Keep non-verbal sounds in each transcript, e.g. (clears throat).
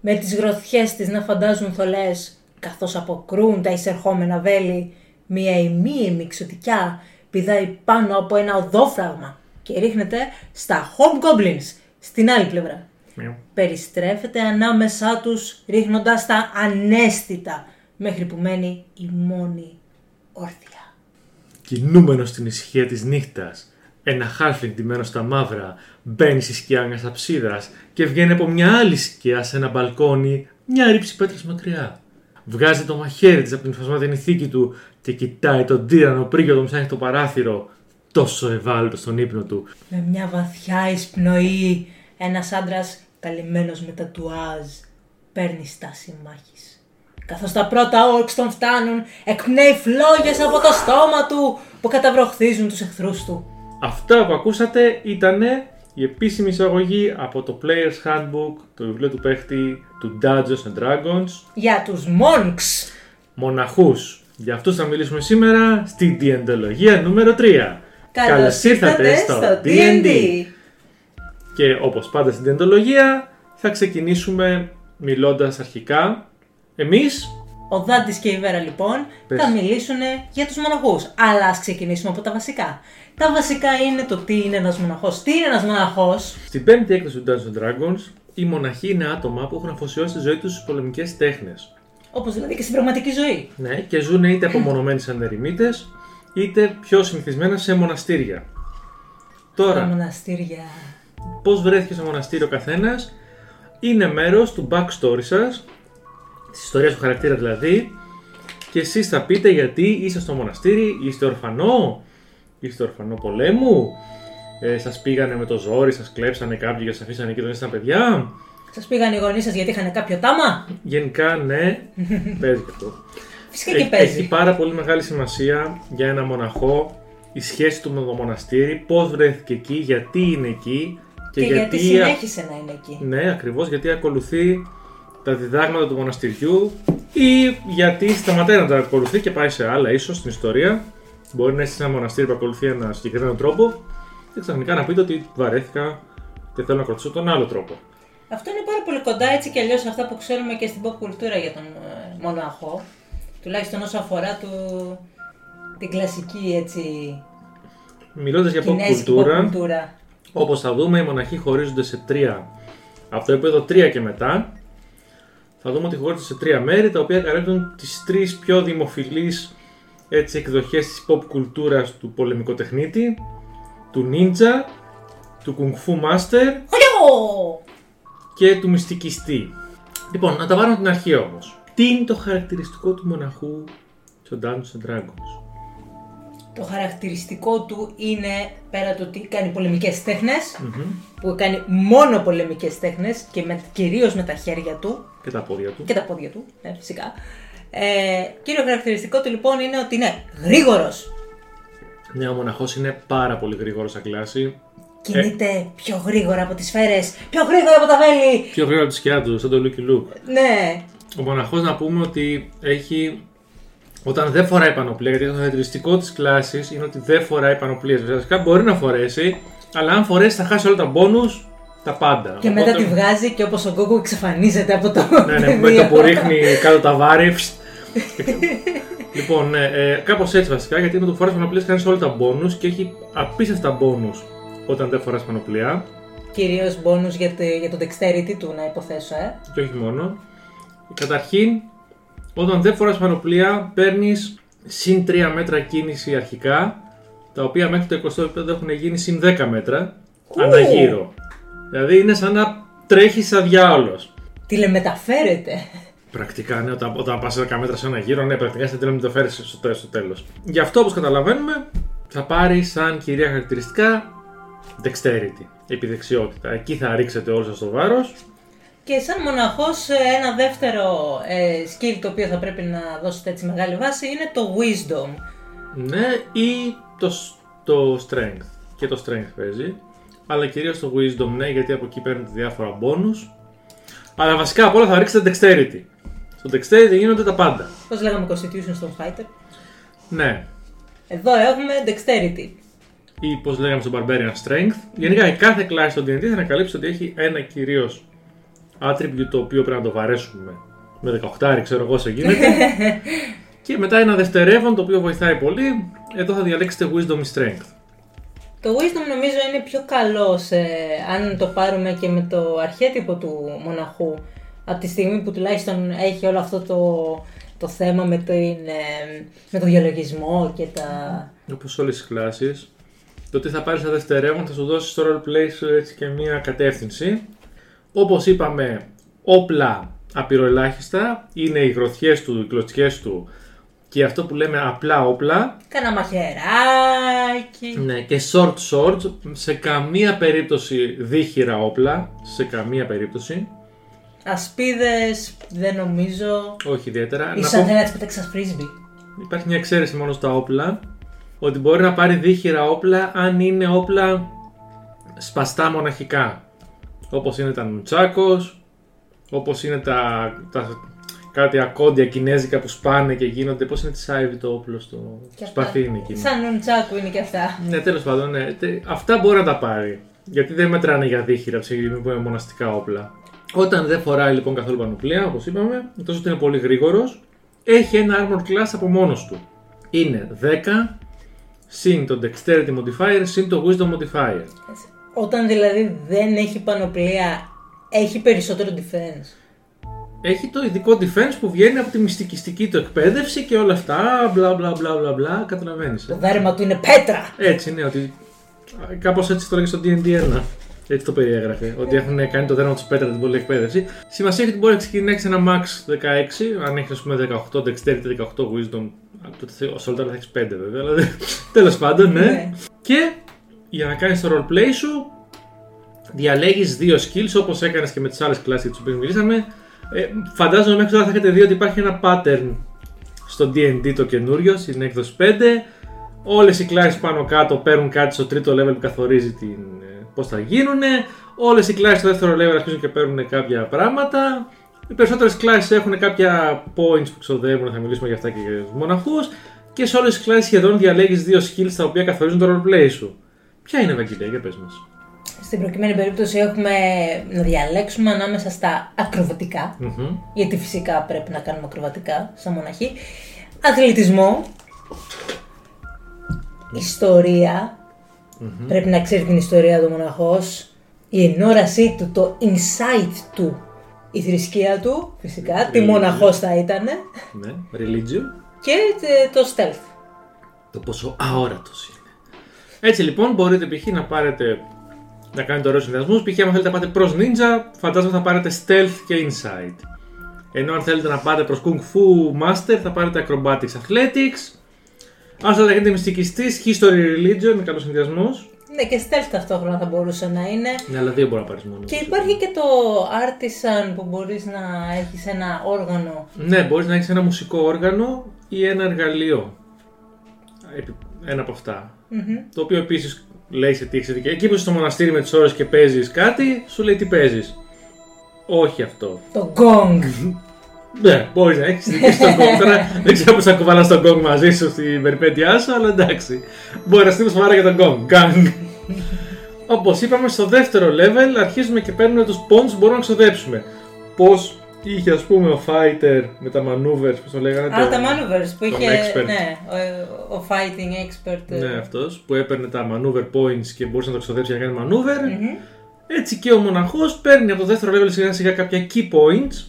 με τις γροθιές της να φαντάζουν θολές, καθώς αποκρούν τα εισερχόμενα βέλη, μία ημίαιμη ξωτικιά πηδάει πάνω από ένα οδόφραγμα και ρίχνεται στα Hobgoblins, στην άλλη πλευρά. Μιαου. Περιστρέφεται ανάμεσά τους ρίχνοντας τα ανέστητα, μέχρι που μένει η μόνη όρθια. Κινούμενος στην ησυχία της νύχτας, ένα χάλφλινγκ ντυμένος στα μαύρα μπαίνει στη σκιά μιας αψίδρα και βγαίνει από μια άλλη σκιά σε ένα μπαλκόνι μια ρήψη πέτρας μακριά. Βγάζει το μαχαίρι της από την φασματινή θήκη του και κοιτάει τον τύρανο πριν και τον ψάχνει το παράθυρο, τόσο ευάλωτο στον ύπνο του. Με μια βαθιά εισπνοή, ένας άντρας καλυμμένος με τατουάζ παίρνει στάση μάχης. Καθώς τα πρώτα όρξ τον φτάνουν, εκπνέει φλόγες από το στόμα του που καταβροχθίζουν τους εχθρούς του. Αυτά που ακούσατε ήταν η επίσημη εισαγωγή από το Player's Handbook, το βιβλίο του παίχτη του Dungeons and Dragons, Για τους monks! μοναχούς. Για αυτούς θα μιλήσουμε σήμερα στη διεντολογία νούμερο 3. Καλώς ήρθατε στο D&D! Και όπως πάντα στην διεντολογία θα ξεκινήσουμε μιλώντας αρχικά εμείς Ο Δάντης και η Βέρα λοιπόν Πες. θα μιλήσουν για τους μοναχούς. Αλλά ας ξεκινήσουμε από τα βασικά. Τα βασικά είναι το τι είναι ένας μοναχός. Τι είναι ένας μοναχός; στην πέμπτη έκδοση του Dungeons and Dragons οι μοναχοί είναι άτομα που έχουν αφοσιώσει τη ζωή τους στις πολεμικές τέχνες. Όπως δηλαδή και στην πραγματική ζωή. Ναι, και ζουν είτε απομονωμένοι σαν ερημίτες, είτε πιο συνηθισμένα σε μοναστήρια. Τα Τώρα, μοναστήρια. πώς βρέθηκε στο μοναστήριο ο καθένας, είναι μέρος του backstory σας, της ιστορίας του χαρακτήρα δηλαδή, και εσείς θα πείτε γιατί είστε στο μοναστήρι, είστε ορφανό, είστε ορφανό πολέμου, ε, σας πήγανε με το ζόρι, σας κλέψανε κάποιοι και σας αφήσανε εκεί όταν ήσασταν παιδιά. Σας πήγαν οι γονείς σας γιατί είχαν κάποιο τάμα; Γενικά, ναι, (laughs) παίζει και αυτό. Φυσικά και Έχει- παίζει. Έχει πάρα πολύ μεγάλη σημασία για ένα μοναχό η σχέση του με το μοναστήρι, πώς βρέθηκε εκεί, γιατί είναι εκεί και, Και, γιατί α- συνέχισε να είναι εκεί. Ναι, ακριβώς γιατί ακολουθεί τα διδάγματα του μοναστηριού ή γιατί σταματάει να τα ακολουθεί και πάει σε άλλα ίσως στην ιστορία. Μπορεί να είσαι σε ένα μοναστήρι που ακολουθεί ένα συγκεκριμένο τρόπο και ξαφνικά να πείτε ότι βαρέθηκα και θέλω να ακολουθήσω τον άλλο τρόπο. Αυτό είναι πάρα πολύ κοντά έτσι και αλλιώς αυτά που ξέρουμε και στην pop κουλτούρα για τον ε, μοναχό. Τουλάχιστον όσο αφορά του, την κλασική έτσι Μιλώντας για pop κινέζικη pop κουλτούρα, κουλτούρα. Όπως θα δούμε, οι μοναχοί χωρίζονται σε τρία. Από το επίπεδο 3 και μετά, θα δούμε ότι χωρίζονται σε τρία μέρη, τα οποία καλύπτουν τις τρεις πιο δημοφιλείς έτσι, εκδοχές της pop κουλτούρας του πολεμικοτεχνίτη, του ninja, του kung fu master Χολιό! και του μυστικιστή. Λοιπόν, να τα βάλουμε από την αρχή όμως. Τι είναι το χαρακτηριστικό του μοναχού στο Dungeons and Dragons; Το χαρακτηριστικό του είναι πέρα το ότι κάνει πολεμικές τέχνες, που κάνει μόνο πολεμικές τέχνες και με, κυρίως με τα χέρια του Και τα πόδια του. και τα πόδια του, ναι, φυσικά. Ε, κύριο χαρακτηριστικό του λοιπόν είναι ότι είναι γρήγορος. Ναι, ο μοναχός είναι πάρα πολύ γρήγορος σαν κλάση. Κινείται πιο γρήγορα από τις σφαίρες, πιο γρήγορα από τα βέλη. Πιο γρήγορα από τη σκιά του, σαν το Lucky Luke. Ναι, Ο μοναχός να πούμε ότι έχει. Όταν δεν φοράει πανοπλία, γιατί το χαρακτηριστικό της κλάσης είναι ότι δεν φοράει πανοπλία. Βασικά μπορεί να φορέσει, αλλά αν φορέσει θα χάσει όλα τα μπόνου, τα πάντα. και μετά τη βγάζει και όπως ο Γκόγκο εξαφανίζεται από το Ναι, ναι, με το που (laughs) ρίχνει κάτω τα βάρη. φστ. λοιπόν, ναι, ε, κάπως έτσι βασικά, γιατί με το φοράς πανοπλία κάνει όλα τα μπόνου και έχει απίστευτα μπόνου όταν δεν φοράς πανοπλία. Κυρίως μπόνους για, το, για το dexterity του να υποθέσω, ε. Και όχι μόνο. Καταρχήν, όταν δεν φοράς πανοπλία, παίρνεις συν 3 μέτρα κίνηση αρχικά, τα οποία μέχρι το 20ο επίπεδο έχουν γίνει συν 10 μέτρα αναγύρω. Δηλαδή είναι σαν να τρέχεις σαν διάολος. Τηλεμεταφέρεται. Πρακτικά, ναι, όταν, όταν πας 10 μέτρα σε ένα γύρο, ναι, πρακτικά σε τέλος μεταφέρεις στο, τέλος- στο τέλος. Γι' αυτό, όπως καταλαβαίνουμε, θα πάρει σαν κυρία χαρακτηριστικά dexterity, επιδεξιότητα. Εκεί θα ρίξετε όλο σας το βάρος Και σαν μοναχός ε, ένα δεύτερο ε, skill το οποίο θα πρέπει να δώσετε έτσι μεγάλη βάση είναι το wisdom. Ναι, ή το, σ- το strength. Και το strength παίζει. Αλλά κυρίως το wisdom, ναι, γιατί από εκεί παίρνετε διάφορα bonus. Αλλά βασικά απ' όλα θα ρίξετε dexterity. Στο dexterity γίνονται τα πάντα. Πώς λέγαμε constitution στον fighter; Ναι. Εδώ έχουμε dexterity. Ή πώς λέγαμε στο barbarian strength. Γενικά η κάθε κλάση στο D&D θα ανακαλύψει ότι έχει ένα κυρίως attribute το οποίο πρέπει να το βαρέσουμε με 18 ξέρω εγώ σε γίνεται. (laughs) και μετά ένα δευτερεύον το οποίο βοηθάει πολύ. Εδώ θα διαλέξετε Wisdom ή Strength. Το wisdom νομίζω είναι πιο καλό σε, αν το πάρουμε και με το αρχέτυπο του μοναχού. Από τη στιγμή που τουλάχιστον έχει όλο αυτό το, το θέμα με, το, με το διαλογισμό και τα... Όπως όλες τις κλάσεις. Το ότι θα πάρεις ένα δευτερεύον θα σου δώσει στο roleplay σου έτσι και μια κατεύθυνση. Όπως είπαμε, όπλα απειροελάχιστα είναι οι γροθιές του, οι κλωτσιές του και αυτό που λέμε απλά όπλα. Κάνα μαχαιράκι. Ναι, και short swords, σε καμία περίπτωση δίχυρα όπλα, σε καμία περίπτωση. Ασπίδες, δεν νομίζω. Όχι ιδιαίτερα. Ίσως αν θέλει να τις φρίσμπι. Υπάρχει μια εξαίρεση μόνο στα όπλα, ότι μπορεί να πάρει δίχυρα όπλα αν είναι όπλα σπαστά μοναχικά. Όπως είναι τα νουτσάκος, όπως είναι τα, τα κάτι ακόντια κινέζικα που σπάνε και γίνονται. Πώς είναι τη Σάιβι το όπλο στο σπαθί είναι εκείνο. Σαν νοντσάκου είναι και αυτά. Ναι, τέλος πάντων, ναι. Αυτά μπορεί να τα πάρει. Γιατί δεν μετράνε για δίχυρα από που είναι μοναστικά όπλα. Όταν δεν φοράει λοιπόν καθόλου πανοπλία, όπως είπαμε, τόσο ότι είναι πολύ γρήγορος, έχει ένα armor class από μόνος του. Είναι 10 συν το dexterity modifier συν το wisdom modifier. Όταν δηλαδή δεν έχει πανοπλία, έχει περισσότερο defense έχει το ειδικό defense που βγαίνει από τη μυστικιστική του εκπαίδευση και όλα αυτά. Μπλα μπλα μπλα μπλα μπλα. Καταλαβαίνεις. Το δέρμα του είναι πέτρα! Έτσι, ναι, ότι. Κάπως έτσι το λέγει στο DD 1. Έτσι το περιέγραφε. Ότι έχουν κάνει το δέρμα τους πέτρα την πολλή εκπαίδευση. Σημασία έχει ότι μπορεί να ξεκινήσει ένα max 16, αν έχεις ας πούμε 18 dexterity, 18 wisdom. Ο Soldier θα έχεις 5 βέβαια, αλλά τέλος πάντων, ναι. ναι. Και για να κάνεις το roleplay σου, διαλέγεις δύο skills όπως έκανες και με τις άλλες κλάσει τις οποίες μιλήσαμε. Ε, φαντάζομαι μέχρι τώρα θα έχετε δει ότι υπάρχει ένα pattern στο D&D το καινούριο, στην έκδοση 5. Όλες οι κλάσεις πάνω κάτω παίρνουν κάτι στο τρίτο level που καθορίζει την, ε, πώς θα γίνουν. Όλες οι κλάσεις στο δεύτερο level αρχίζουν και παίρνουν κάποια πράγματα. Οι περισσότερες κλάσεις έχουν κάποια points που ξοδεύουν, θα μιλήσουμε για αυτά και για τους μοναχούς. Και σε όλες τις κλάσεις σχεδόν διαλέγεις δύο skills τα οποία καθορίζουν το roleplay σου. Ποια είναι Ευαγγελία, για πες μας. Στην προκειμένη περίπτωση έχουμε να διαλέξουμε ανάμεσα στα ακροβατικα γιατί φυσικά πρέπει να κάνουμε ακροβατικά σαν μοναχή, αθλητισμό, πρέπει να ξέρεις την ιστορία του μοναχός, η ενόρασή του, το insight του, η θρησκεία του, φυσικά, τι μοναχός θα ήταν. Ναι, religion. Και το stealth. Το πόσο αόρατος είναι. Έτσι λοιπόν μπορείτε π.χ. να πάρετε να κάνετε ωραίους συνδυασμούς. Π.χ. αν θέλετε να πάτε προς ninja, φαντάζομαι θα πάρετε stealth και insight. Ενώ αν θέλετε να πάτε προς kung fu master, θα πάρετε acrobatics athletics. Αν θέλετε να γίνετε μυστικιστής, history religion, είναι καλό συνδυασμό. Ναι, και stealth ταυτόχρονα θα μπορούσε να είναι. Ναι, αλλά δύο μπορεί να πάρεις μόνο. Και υπάρχει και το artisan που μπορείς να έχεις ένα όργανο. Ναι, μπορείς να έχεις ένα μουσικό όργανο ή ένα εργαλείο. Ένα από αυτά. Mm-hmm. Το οποίο επίσης λέει σε τι έχει Εκεί που είσαι στο μοναστήρι με τις ώρες και παίζεις κάτι, σου λέει τι παίζεις. Όχι αυτό. Το gong. (laughs) ναι, μπορείς να έχεις δική στο gong. Τώρα δεν ξέρω πώς θα κουβαλάς τον gong μαζί σου στην περιπέτειά σου, αλλά εντάξει. Μπορεί να στείλεις σοβαρά για τον gong. Gang. Όπως είπαμε, στο δεύτερο level αρχίζουμε και παίρνουμε τους pawns που μπορούμε να ξοδέψουμε. Πώς είχε ας πούμε ο fighter με τα maneuvers, πώς το λέγανε. Α, το, τα maneuvers που είχε, ναι, ο, ο, fighting expert. Ναι, αυτός που έπαιρνε τα maneuver points και μπορούσε να το ξοδέψει για να κάνει maneuver. Mm-hmm. Έτσι και ο μοναχός παίρνει από το δεύτερο level σιγά σιγά κάποια key points.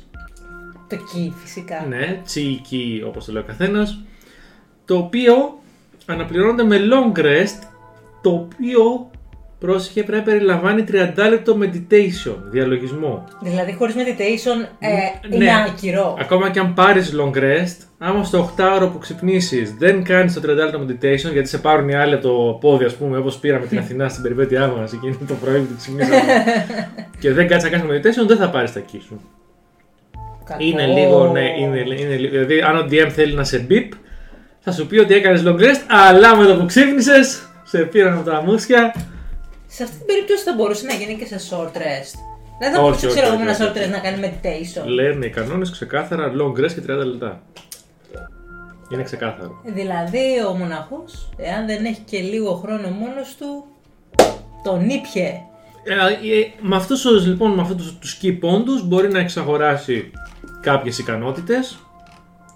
Το key φυσικά. Ναι, chi key όπως το λέει ο καθένας. Το οποίο αναπληρώνεται με long rest, το οποίο Πρόσεχε, πρέπει να περιλαμβάνει 30 λεπτό meditation, διαλογισμό. Δηλαδή, χωρίς meditation ε, ναι, είναι άκυρο. Ακόμα και αν πάρεις long rest, άμα στο 8 ώρο που ξυπνήσεις δεν κάνεις το 30 λεπτό meditation, γιατί σε πάρουν οι άλλοι από το πόδι, ας πούμε, όπως πήραμε την (laughs) Αθηνά στην περιπέτειά μας εκείνη το πρωί που ξυπνήσαμε. (laughs) και δεν κάτσει να κάνεις meditation, δεν θα πάρεις τα κή σου. Είναι λίγο, ναι, είναι, είναι, δηλαδή αν ο DM θέλει να σε beep, θα σου πει ότι έκανες long rest, αλλά με το που ξύπνησες, σε πήραν από τα μουσια σε αυτή την περίπτωση θα μπορούσε να γίνει και σε short rest. Δεν θα μπορούσε ξέρω εγώ ένα short rest να κάνει meditation. Λένε οι κανόνες ξεκάθαρα long rest και 30 λεπτά. Είναι ξεκάθαρο. Δηλαδή ο μοναχός, εάν δεν έχει και λίγο χρόνο μόνος του, τον ήπιε. Ε, ε, με αυτούς, τους, λοιπόν, με αυτούς τους key πόντους μπορεί να εξαγοράσει κάποιες ικανότητες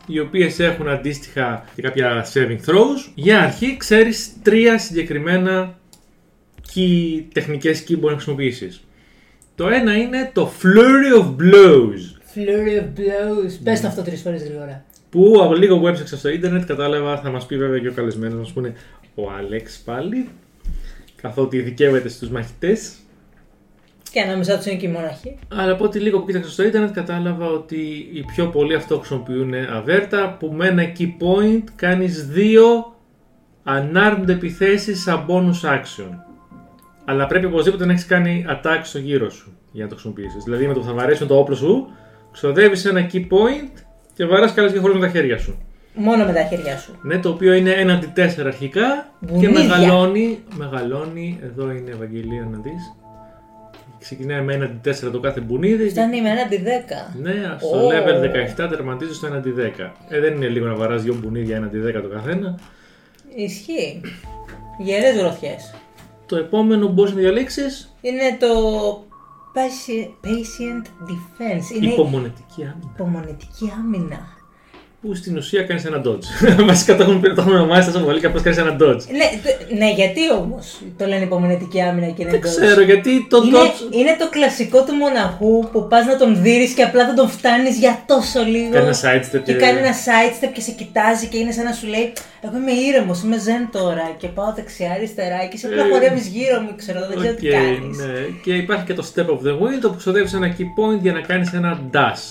οι οποίες έχουν αντίστοιχα και κάποια saving throws. Για αρχή ξέρεις τρία συγκεκριμένα key, τεχνικές key που μπορεί να χρησιμοποιήσεις. Το ένα είναι το Flurry of Blows Flurry of blows. Πες το αυτό τρεις φορές γρήγορα. που από λίγο που έψαξα στο ίντερνετ κατάλαβα, θα μας πει βέβαια και ο καλεσμένος μας που είναι ο Άλεξ πάλι καθότι ειδικεύεται στους μαχητές Και ανάμεσά τους είναι και οι μοναχοί. Αλλά από ό,τι λίγο που κοίταξα στο ίντερνετ κατάλαβα ότι οι πιο πολλοί αυτό χρησιμοποιούν αβέρτα που με ένα key point κάνεις δύο unarmed επιθέσεις σαν bonus action. Αλλά πρέπει οπωσδήποτε να έχεις κάνει attack στο γύρο σου για να το χρησιμοποιήσεις. Δηλαδή με το που θα βαρέσει το όπλο σου, ξοδεύεις ένα key point και βαράς καλές και χωρίς με τα χέρια σου. Μόνο με τα χέρια σου. Ναι, το οποίο είναι έναντι 4 αρχικά και Μπουνίδια. μεγαλώνει, μεγαλώνει, εδώ είναι Ευαγγελία να δεις. Ξεκινάει με έναντι 4 το κάθε μπουνίδι Φτάνει με έναντι 10. ναι, στο Ω. level 17 τερματίζεις στο 1 10. Ε, δεν είναι λίγο να βαράς δύο μπουνίδια 1 10 το καθένα. Ισχύει. Γερές γροθιές. Το επόμενο που μπορείς να διαλέξεις Είναι το patient, patient defense. Είναι υπομονετική άμυνα. υπομονετική άμυνα. Που στην ουσία κάνεις ένα dodge. (laughs) Βασικά το έχουν, το έχουν ονομάσει τόσο πολύ και απλώς κάνεις ένα dodge. Ναι, το- ναι, γιατί όμως το λένε υπομονετική άμυνα και είναι Δεν dodge? ξέρω γιατί το Είναι, dodge. είναι το κλασικό του μοναχού που πας να τον δει και απλά δεν τον φτάνεις για τόσο λίγο. Κάνει ένα sidestep Και και- κάνει ένα sidestep και σε κοιτάζει και είναι σαν να σου λέει: Εγώ είμαι ήρεμος, είμαι zen τώρα. Και πάω δεξιά-αριστερά και εσύ απλά Ε, χορεύεις γύρω μου, ξέρω, δεν ξέρω τι Οκ, κάνεις. ναι. Και υπάρχει και το step of the wind όπου ξοδεύεις ένα ki point για να κάνεις ένα dash.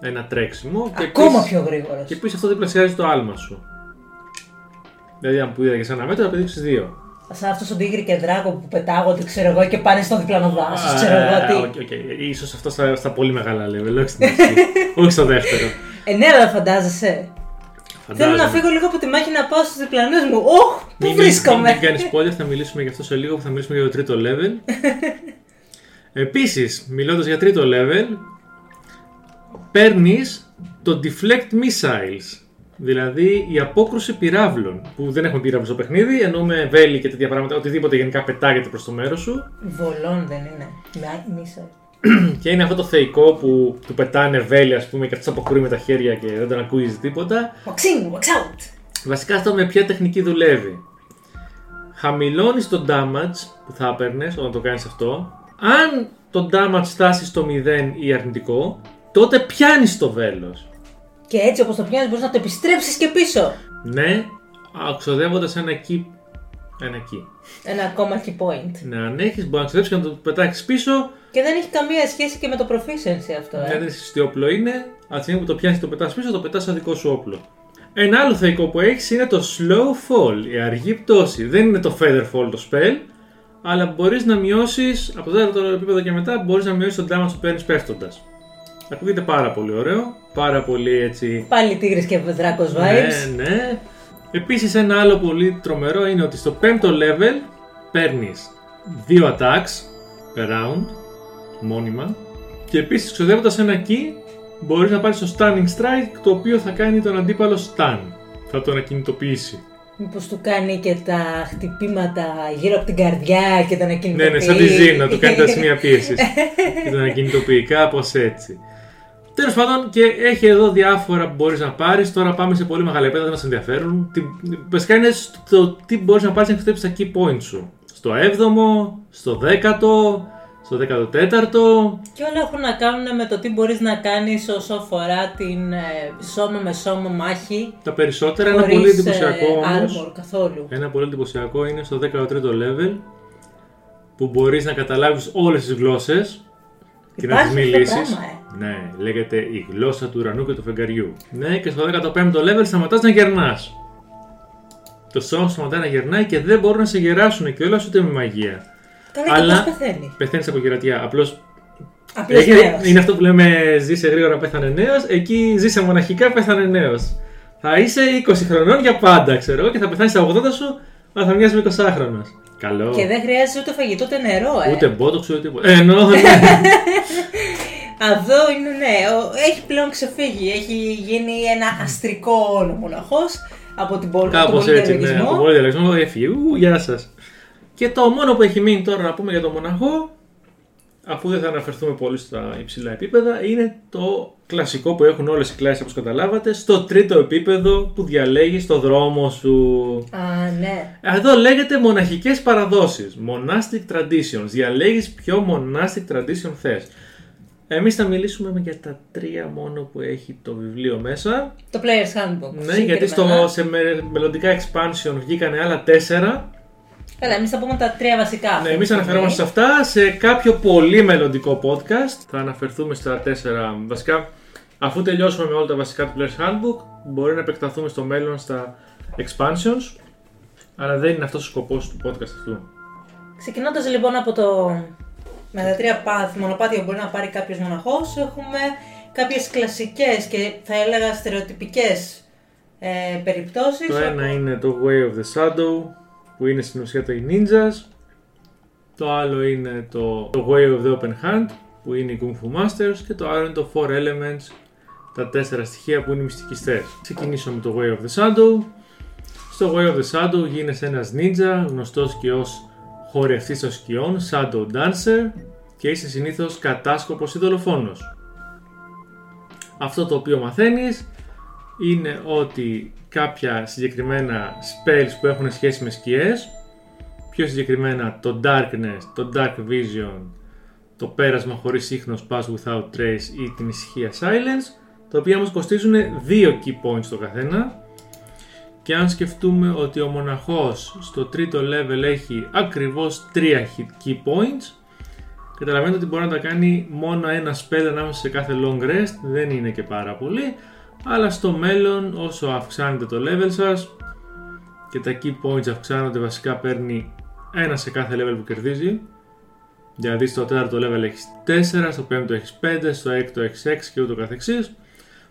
Ένα τρέξιμο. Και Ακόμα επίσης- πιο γρήγορος. Και επίση αυτό διπλασιάζει το άλμα σου. Δηλαδή, αν που είδα και σε ένα μέτρο, θα πηδήξεις δύο. Σαν αυτός ο τίγρη και δράκο που πετάγονται, ξέρω εγώ, και πάνε στο διπλανό δάσο. Α, Ξέρω εγώ τι. OK, OK. Ίσως αυτό στα, στα πολύ μεγάλα level, όχι στην αρχή. (laughs) όχι στο δεύτερο. Ε, ναι, αλλά φαντάζεσαι. Θέλω Φαντάζομαι. να φύγω λίγο από τη μάχη να πάω στους διπλανούς μου. Όχ, πού Μην- μην- βρίσκομαι; Μην κάνεις spoiler, θα μιλήσουμε γι' αυτό σε λίγο που θα μιλήσουμε για το τρίτο level. (laughs) Επίσης, μιλώντας για τρίτο level, παίρνεις το deflect missiles. Δηλαδή η απόκρουση πυράβλων. Που δεν έχουμε πύραυλο στο παιχνίδι, εννοούμε βέλη και τέτοια πράγματα. Οτιδήποτε γενικά πετάγεται προς το μέρος σου. Βολών δεν είναι. Μα- Μίσα. (clears throat) Και είναι αυτό το θεϊκό που του πετάνε βέλη, ας πούμε, και αυτός αποκρούει με τα χέρια και δεν τον ακούεις τίποτα. Wax in, wax out. Βασικά αυτό με ποια τεχνική δουλεύει. Χαμηλώνεις το damage που θα έπαιρνες όταν το κάνεις αυτό. Αν το damage φτάσει στο 0 ή αρνητικό, τότε πιάνεις το βέλος. Και έτσι όπως το πιάνεις, μπορείς να το επιστρέψεις και πίσω. Ναι, ξοδεύοντα ένα key. Ένα key. Ένα ακόμα key point. Ναι, αν έχει, μπορεί να ξοδέψεις και να το πετάξεις πίσω. Και δεν έχει καμία σχέση και με το proficiency αυτό, Δεν ε. ξέρει τι όπλο είναι. Από τη στιγμή που το πιάσει και το πετάς πίσω, το πετάς σαν δικό σου όπλο. Ένα άλλο θεϊκό που έχεις είναι το slow fall, η αργή πτώση. Δεν είναι το feather fall το spell, αλλά μπορείς να μειώσεις από το τέταρτο επίπεδο και μετά μπορείς να μειώσεις τον damage που παίρνεις πέφτοντας. Ακούγεται πάρα πολύ ωραίο, πάρα πολύ έτσι. Πάλι τίγρης και δράκο vibes. Ναι, ναι. Επίσης ένα άλλο πολύ τρομερό είναι ότι στο πέμπτο level παίρνεις δύο attacks per round, μόνιμα. Και επίσης ξοδεύοντας ένα key μπορείς να πάρεις το stunning strike το οποίο θα κάνει τον αντίπαλο stun. Θα τον ακινητοποιήσει. Μήπως του κάνει και τα χτυπήματα γύρω από την καρδιά και τον Ναι, ακινητοποιεί. ναι, σαν τη Ζή να του (laughs) κάνει τα σημεία πίεσης. και τον ακινητοποιεί κάπως έτσι. Τέλος πάντων, και έχει εδώ διάφορα που μπορείς να πάρεις. Τώρα πάμε σε πολύ μεγάλα επίπεδα, δεν μας ενδιαφέρουν. Τι, βασικά είναι στο τι μπορείς να πάρεις να χτυπήσεις τα key points σου. Στο 7ο, στο 10ο, στο 14ο. Και όλα έχουν να κάνουν με το τι μπορείς να κάνεις όσο αφορά την ε, σώμα με σώμα μάχη. Τα περισσότερα. Ένα χωρίς, πολύ εντυπωσιακό ε, όμως. armor καθόλου. Ένα πολύ εντυπωσιακό είναι στο 13ο level που μπορείς να καταλάβεις όλες τις γλώσσες και να τις Υπάρχει αυτό το μιλήσεις. πράγμα, ε. Ναι, λέγεται η γλώσσα του ουρανού και του φεγγαριού. Ναι, και στο 15ο level σταματάς να γερνάς. Το σώμα σου σταματάει να γερνάει και δεν μπορούν να σε γεράσουν και όλα ούτε με μαγεία. Καλά, Αλλά- και πώς πεθαίνει; Πεθαίνεις από γερατιά. Απλώς Απλώς Έχει- νέος. είναι αυτό που λέμε ζήσε γρήγορα πέθανε νέος, εκεί ζήσε μοναχικά πέθανε νέος. Θα είσαι 20 χρονών για πάντα, ξέρω εγώ, και θα πεθάνεις στα 80 σου, αλλά θα μοιάζεις με 20 χρονος. Καλό. Και δεν χρειάζεται ούτε φαγητό ούτε νερό, ε. Ούτε μπότοξ ούτε τίποτα. Ε, εννοώ, ναι. Αυτό (laughs) είναι, ναι, ο- έχει πλέον ξεφύγει. Έχει γίνει ένα αστρικό όλο μοναχός από την πόλη Κάπω τον έτσι, ναι. πολυδιαλογισμό. Από πολύ διαλογισμό έφυγε. Ου, γεια σας. Και το μόνο που έχει μείνει τώρα να πούμε για τον μοναχό αφού δεν θα αναφερθούμε πολύ στα υψηλά επίπεδα, είναι το κλασικό που έχουν όλες οι κλάσεις όπως καταλάβατε, στο τρίτο επίπεδο που διαλέγεις το δρόμο σου. Α, ναι. Εδώ λέγεται μοναχικές παραδόσεις, monastic traditions. Διαλέγεις ποιο monastic tradition θες. Εμείς θα μιλήσουμε για τα τρία μόνο που έχει το βιβλίο μέσα. Το Player's Handbook. Ναι, γιατί στο, συγκεκριμένα. σε με- μελλοντικά expansion βγήκανε άλλα τέσσερα. Καλά, εμείς θα πούμε τα τρία βασικά. Ναι, αυτή εμείς τη στιγμή. αναφερόμαστε σε αυτά. Σε κάποιο πολύ μελλοντικό podcast θα αναφερθούμε στα τέσσερα βασικά. Αφού τελειώσουμε με όλα τα βασικά του Player's Handbook, μπορεί να επεκταθούμε στο μέλλον στα expansions. Αλλά δεν είναι αυτός ο σκοπός του podcast αυτού. Ξεκινώντας λοιπόν από το. Με τα τρία path, μονοπάτια που μπορεί να πάρει κάποιος μοναχός, έχουμε κάποιες κλασικές και θα έλεγα στερεοτυπικές ε, περιπτώσεις. Το ένα είναι το Way of the Shadow, που είναι στην ουσία το οι ninjas. Το άλλο είναι το, το Way of the Open Hand, που είναι οι Kung Fu Masters. Και το άλλο είναι το Four Elements, τα τέσσερα στοιχεία που είναι οι μυστικιστές. Ξεκινήσω με το Way of the Shadow. Στο Way of the Shadow γίνεσαι ένας ninja, γνωστός και ως χορευτής των σκιών, Shadow Dancer, και είσαι συνήθως κατάσκοπος ή δολοφόνος. Αυτό το οποίο μαθαίνεις είναι ότι κάποια συγκεκριμένα spells που έχουν σχέση με σκιές, πιο συγκεκριμένα το Darkness, το Dark Vision, το πέρασμα χωρίς ίχνος Pass Without Trace ή την ησυχία Silence, τα οποία όμως κοστίζουν 2 key points το καθένα. Και αν σκεφτούμε ότι ο μοναχός στο τρίτο level έχει ακριβώς 3 hit key points, καταλαβαίνετε ότι μπορεί να τα κάνει μόνο ένα spell ανάμεσα σε κάθε long rest, δεν είναι και πάρα πολύ, αλλά στο μέλλον όσο αυξάνετε το level σας και τα key points αυξάνονται βασικά παίρνει ένα σε κάθε level που κερδίζει. Δηλαδή στο τέταρτο level έχεις 4, στο πέμπτο έχεις 5, στο έκτο έχεις 6 και ούτω καθεξής.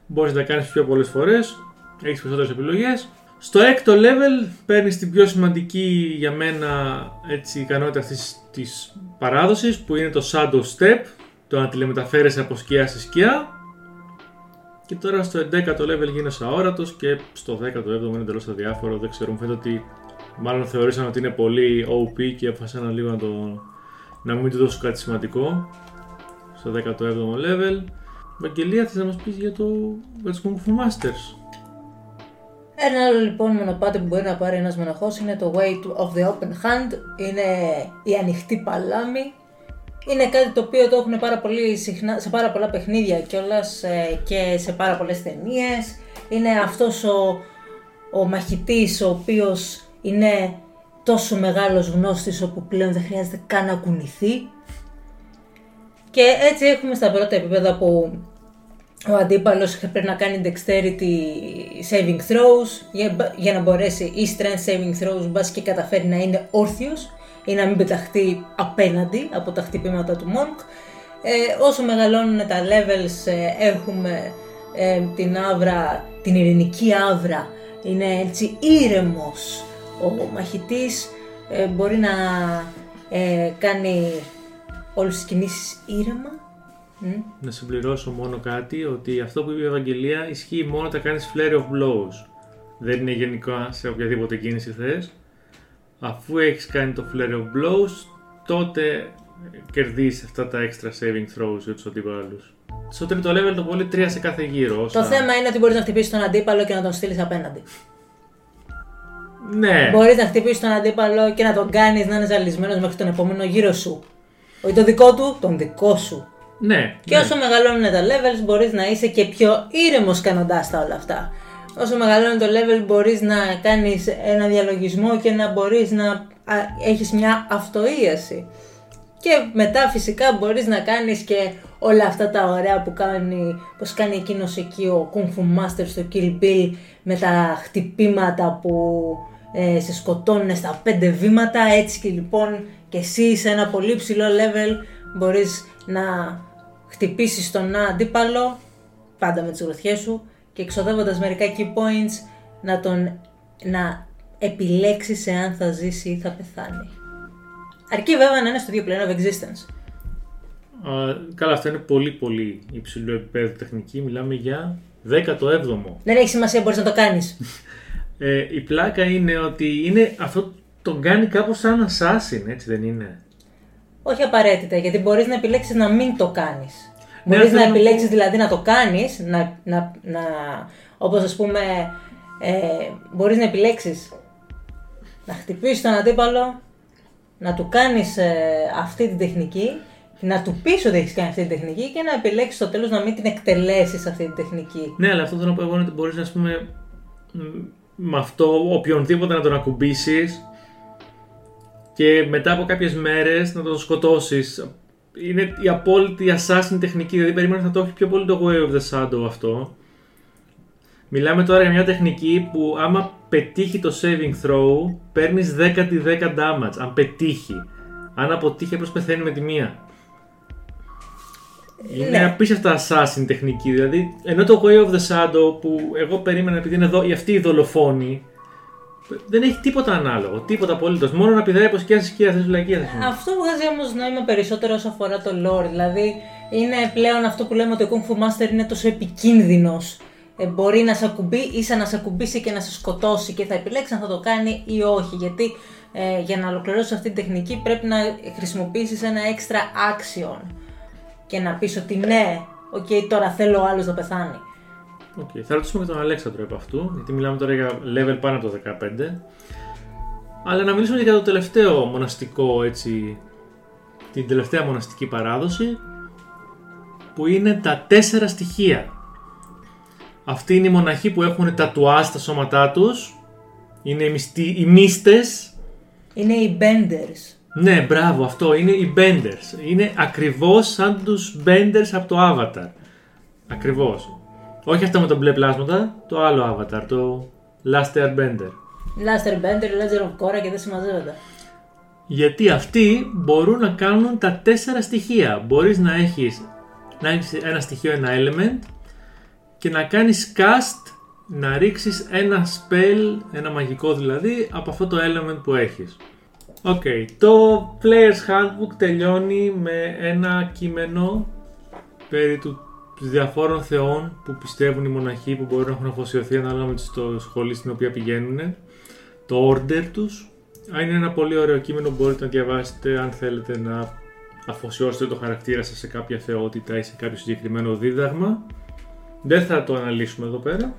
Μπορείς να τα κάνεις πιο πολλές φορές έχεις περισσότερες επιλογές. Στο έκτο level παίρνεις την πιο σημαντική για μένα έτσι, ικανότητα αυτής της παράδοσης που είναι το Shadow Step το να τηλεμεταφέρεσαι από σκιά σε σκιά και τώρα στο 11ο level γίνεσαι αόρατος και στο 17ο είναι εντελώς αδιάφορο. Δεν ξέρω, μου φαίνεται ότι μάλλον θεωρήσαν ότι είναι πολύ OP και έφασαν λίγο να, το, να μην του δώσουν κάτι σημαντικό. Στο 17ο level. Βαγγελία, θες να μας πεις για το για τους Kung Fu Masters; Ένα άλλο λοιπόν μονοπάτι που μπορεί να πάρει ένας μοναχός είναι το Way of the Open Hand. Είναι η ανοιχτή παλάμη. Είναι κάτι το οποίο το έχουν πάρα πολύ συχνά, σε πάρα πολλά παιχνίδια κιόλας και σε πάρα πολλές ταινίες. Είναι αυτός ο, ο μαχητής ο οποίος είναι τόσο μεγάλος γνώστης όπου πλέον δεν χρειάζεται καν να κουνηθεί. Και έτσι έχουμε στα πρώτα επίπεδα που ο αντίπαλος πρέπει να κάνει dexterity saving throws για, για να μπορέσει ή strength saving throws μπας και καταφέρει να είναι όρθιος ή να μην πεταχτεί απέναντι από τα χτυπήματα του Monk. Ε, όσο μεγαλώνουν τα levels ε, έχουμε ε, την άβρα, την ειρηνική άβρα. Είναι έτσι ήρεμος ο μαχητής, ε, μπορεί να ε, κάνει όλες τις κινήσεις ήρεμα. Μμ. Να συμπληρώσω μόνο κάτι, ότι αυτό που είπε η Ευαγγελία ισχύει μόνο όταν κάνεις flare of blows. Δεν είναι γενικά σε οποιαδήποτε κίνηση θες. Αφού έχεις κάνει το flare of blows, τότε κερδίζεις αυτά τα extra saving throws για τους αντίπαλους. Στο τρίτο level το πολύ 3 σε κάθε γύρο. Το όσα- θέμα είναι ότι μπορείς να χτυπήσεις τον αντίπαλο και να τον στείλεις απέναντι. Ναι, Μπορείς να χτυπήσεις τον αντίπαλο και να τον κάνεις να είναι ζαλισμένος μέχρι τον επόμενο γύρο σου. Όχι το δικό του, τον δικό σου. ναι. Και ναι. όσο μεγαλώνουν τα levels, μπορείς να είσαι και πιο ήρεμος κάνοντάς τα όλα αυτά. Όσο μεγαλώνει το level, μπορείς να κάνεις ένα διαλογισμό και να μπορείς να έχεις μια αυτοίαση. Και μετά φυσικά μπορείς να κάνεις και όλα αυτά τα ωραία που κάνει, πως κάνει εκείνος εκεί ο Kung Fu Master στο Kill Bill με τα χτυπήματα που ε, σε σκοτώνουν στα πέντε βήματα έτσι και λοιπόν και εσύ σε ένα πολύ ψηλό level μπορείς να χτυπήσεις τον αντίπαλο πάντα με τις γροθιές σου και εξοδεύοντας μερικά key points να τον να επιλέξεις εάν θα ζήσει ή θα πεθάνει. Αρκεί βέβαια να είναι στο ίδιο plane of existence. Α, καλά, αυτό είναι πολύ πολύ υψηλό επίπεδο τεχνική. Μιλάμε για 17ο. Δεν έχει σημασία, μπορείς να το κάνεις. (laughs) Ε, η πλάκα είναι ότι είναι, αυτό τον κάνει κάπως σαν assassin, έτσι δεν είναι; Όχι απαραίτητα, γιατί μπορείς να επιλέξεις να μην το κάνεις. Ναι, Μπορείς θέλω να να πω- επιλέξεις δηλαδή να το κάνεις, να, να, να, όπως ας πούμε, ε, μπορείς να επιλέξεις να χτυπήσεις τον αντίπαλο, να του κάνεις ε, αυτή την τεχνική, να του πεις ότι έχεις κάνει αυτή την τεχνική και να επιλέξεις στο τέλος να μην την εκτελέσεις αυτή την τεχνική. Ναι, αλλά αυτό θέλω να πω εγώ είναι ότι μπορείς να πούμε μ, με αυτό οποιονδήποτε να τον ακουμπήσεις και μετά από κάποιες μέρες να τον σκοτώσεις. Είναι η απόλυτη assassin τεχνική, δηλαδή περίμενα θα το έχει πιο πολύ το Way of the Shadow αυτό. Μιλάμε τώρα για μια τεχνική που άμα πετύχει το saving throw, παίρνεις 10 τη 10 damage, αν πετύχει. Αν αποτύχει, απλώς πεθαίνει με τη μία. Είναι Ναι. απίστευτα assassin τεχνική. Δηλαδή, ενώ το Way of the Shadow που εγώ περίμενα επειδή είναι εδώ, η αυτή η δολοφόνη, δεν έχει τίποτα ανάλογο. Τίποτα απολύτως. Μόνο να πηδάει από σκιά σε σκιά, θες βλακία θα σημαίνει. Αυτό βγάζει όμως νόημα περισσότερο όσο αφορά το lore. Δηλαδή είναι πλέον αυτό που λέμε ότι ο Kung Fu Master είναι τόσο επικίνδυνος. Ε, μπορεί να σε ακουμπεί ή σαν να σε ακουμπήσει και να σε σκοτώσει και θα επιλέξει αν θα το κάνει ή όχι. Γιατί ε, για να ολοκληρώσει αυτή την τεχνική πρέπει να χρησιμοποιήσεις ένα extra action και να πεις ότι ναι, οκ, τώρα θέλω ο άλλος να πεθάνει. Οκ, Θα ρωτήσουμε και τον Αλέξανδρο επ' αυτού, γιατί μιλάμε τώρα για level πάνω από το 15. Αλλά να μιλήσουμε και για το τελευταίο μοναστικό, έτσι, την τελευταία μοναστική παράδοση, που είναι τα τέσσερα στοιχεία. Αυτοί είναι οι μοναχοί που έχουν τατουάζ στα σώματά τους, είναι οι, μυστή, οι μύστες, Είναι οι benders. ναι, μπράβο, αυτό είναι οι Benders. Είναι ακριβώς σαν τους Benders από το Avatar. Ακριβώς. Όχι αυτά με τα μπλε πλάσματα, το άλλο Avatar, το Last Airbender. Last Airbender, Legend of Korra και δεν συμμαζεύονται. Γιατί αυτοί μπορούν να κάνουν τα τέσσερα στοιχεία. Μπορείς να έχεις, να έχεις ένα στοιχείο, ένα element και να κάνεις cast, να ρίξεις ένα spell, ένα μαγικό δηλαδή, από αυτό το element που έχεις. Οκ, το Player's Handbook τελειώνει με ένα κείμενο περί του των διαφόρων θεών που πιστεύουν οι μοναχοί που μπορούν να έχουν αφοσιωθεί ανάλογα με το σχολή στην οποία πηγαίνουν, το order τους. Αν είναι ένα πολύ ωραίο κείμενο μπορείτε να διαβάσετε αν θέλετε να αφοσιώσετε το χαρακτήρα σας σε κάποια θεότητα ή σε κάποιο συγκεκριμένο δίδαγμα. Δεν θα το αναλύσουμε εδώ πέρα.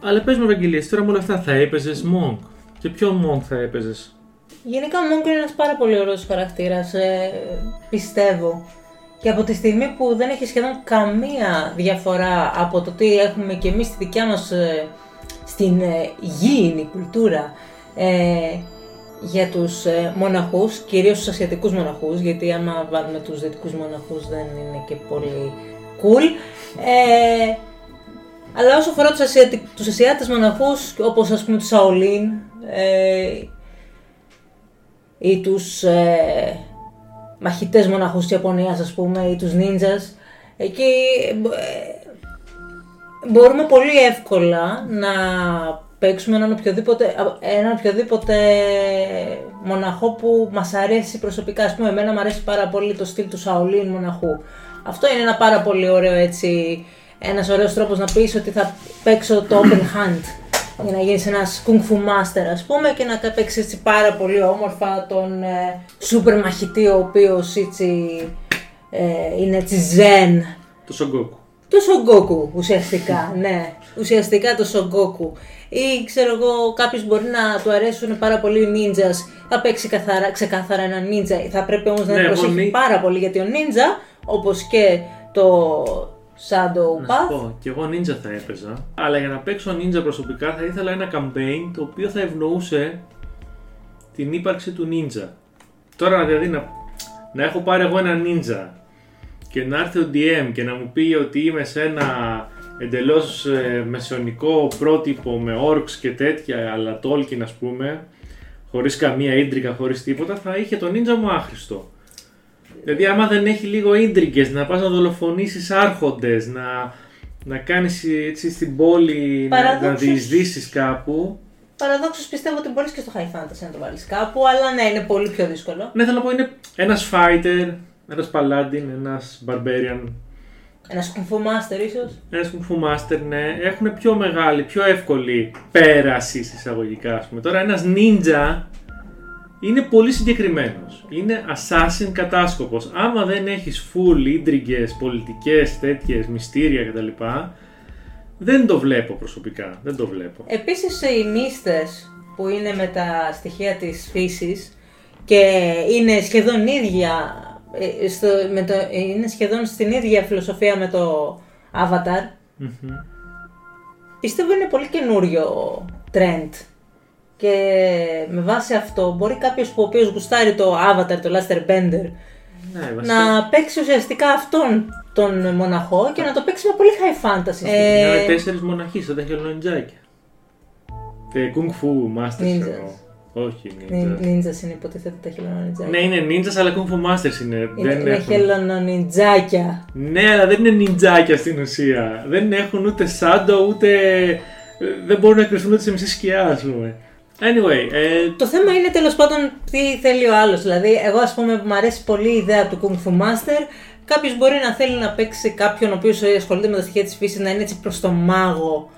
Αλλά πες μου Ευαγγελίες, τώρα με όλα αυτά θα έπαιζες Monk; Και ποιο Monk θα έπαιζες; Γενικά ο Μόγκ είναι ένας πάρα πολύ ωραίος χαρακτήρας, ε, πιστεύω. Και από τη στιγμή που δεν έχει σχεδόν καμία διαφορά από το τι έχουμε και εμείς στη δικιά μας, ε, στην ε, γήινη κουλτούρα, ε, για τους ε, μοναχούς, κυρίως τους ασιατικούς μοναχούς, γιατί άμα βάλουμε τους δυτικούς μοναχούς δεν είναι και πολύ cool. Ε, αλλά όσο αφορά τους, Ασιατι... τους Ασιάτες μοναχούς, όπως ας πούμε τους Σαολίν, ε, ή τους ε, μαχητές μοναχούς της Ιαπωνίας ας πούμε ή τους νίντζας εκεί ε, μπορούμε πολύ εύκολα να παίξουμε έναν οποιοδήποτε, έναν οποιοδήποτε μοναχό που μας αρέσει προσωπικά. Ας πούμε, εμένα μου αρέσει πάρα πολύ το στυλ του Σαολίν μοναχού. Αυτό είναι ένα πάρα πολύ ωραίο έτσι, ένας ωραίος τρόπος να πεις ότι θα παίξω το open hand για να γίνεις ένας kung fu master ας πούμε και να παίξεις έτσι πάρα πολύ όμορφα τον ε, super μαχητή ο οποίος έτσι ε, είναι έτσι zen Το Son Goku. το Son Goku ουσιαστικά, (laughs) ναι. Ουσιαστικά το Son Goku. Ή ξέρω εγώ, κάποιος μπορεί να του αρέσουν πάρα πολύ οι ninjas. Θα παίξει καθαρά, ξεκάθαρα ένα ninja. Θα πρέπει όμως να Ναι, ναι, εγώ προσέχει νι- πάρα πολύ γιατί ο ninja, όπως και το Shadow Να σου Path, πω, και εγώ ninja θα έπαιζα. Αλλά για να παίξω ninja προσωπικά θα ήθελα ένα campaign το οποίο θα ευνοούσε την ύπαρξη του ninja. Τώρα δηλαδή να, να έχω πάρει εγώ ένα ninja και να έρθει ο DM και να μου πει ότι είμαι σε ένα εντελώς ε, μεσαιωνικό πρότυπο με orcs και τέτοια αλλά Tolkien ας πούμε χωρίς καμία ίντρικα, χωρίς τίποτα θα είχε το ninja μου άχρηστο. Δηλαδή, άμα δεν έχει λίγο ίντρικε, να πας να δολοφονήσεις άρχοντες, να, να κάνεις έτσι στην πόλη, να, να Παραδόξως- διεισδύσεις κάπου. παραδόξως πιστεύω ότι μπορείς και στο High Fantasy να το βάλεις κάπου, αλλά ναι, είναι πολύ πιο δύσκολο. Ναι, θέλω να πω είναι ένας fighter, ένας paladin, ένας barbarian, Ένας Kung Fu Master ίσως. ένας kung fu master, ναι, έχουν πιο μεγάλη, πιο εύκολη πέραση εισαγωγικά, ας πούμε. Τώρα ένας ninja είναι πολύ συγκεκριμένος. Είναι assassin κατάσκοπος. Άμα δεν έχεις full ίντριγκες, πολιτικές, τέτοιες, μυστήρια κτλ. Δεν το βλέπω προσωπικά. Δεν το βλέπω. Επίσης οι νίστες που είναι με τα στοιχεία της φύσης και είναι σχεδόν ίδια, ε, στο, με το, είναι σχεδόν στην ίδια φιλοσοφία με το Avatar. Πιστεύω είναι πολύ καινούριο trend. Και με βάση αυτό μπορεί κάποιος που ο οποίος γουστάρει το Avatar, το Laster Bender, Ναι, βασικά. να παίξει ουσιαστικά αυτόν τον μοναχό και να το παίξει με πολύ high fantasy. Είναι Ε, τέσσερις μοναχοί, σαν τα χελονιτζάκια. Και kung fu masters Ninjas. εννοώ. Όχι Nin- ninjas. Ninjas είναι υποτίθεται τα χελονονιτζάκια. Ναι, είναι ninjas, αλλά kung fu masters είναι. Είναι, δεν είναι έχουν... χελονονιτζάκια. Ναι, αλλά δεν είναι νιντζάκια στην ουσία. Δεν έχουν ούτε σάντο, ούτε. Δεν μπορούν να κρυφθούν ούτε σε μισή σκιά, ας πούμε. Anyway, ε, Το θέμα είναι τέλος πάντων τι θέλει ο άλλος. Δηλαδή, εγώ ας πούμε που μου αρέσει πολύ η ιδέα του Kung Fu Master, κάποιος μπορεί να θέλει να παίξει κάποιον ο οποίος ασχολείται με τα στοιχεία της φύσης, να είναι έτσι προς το μάγο.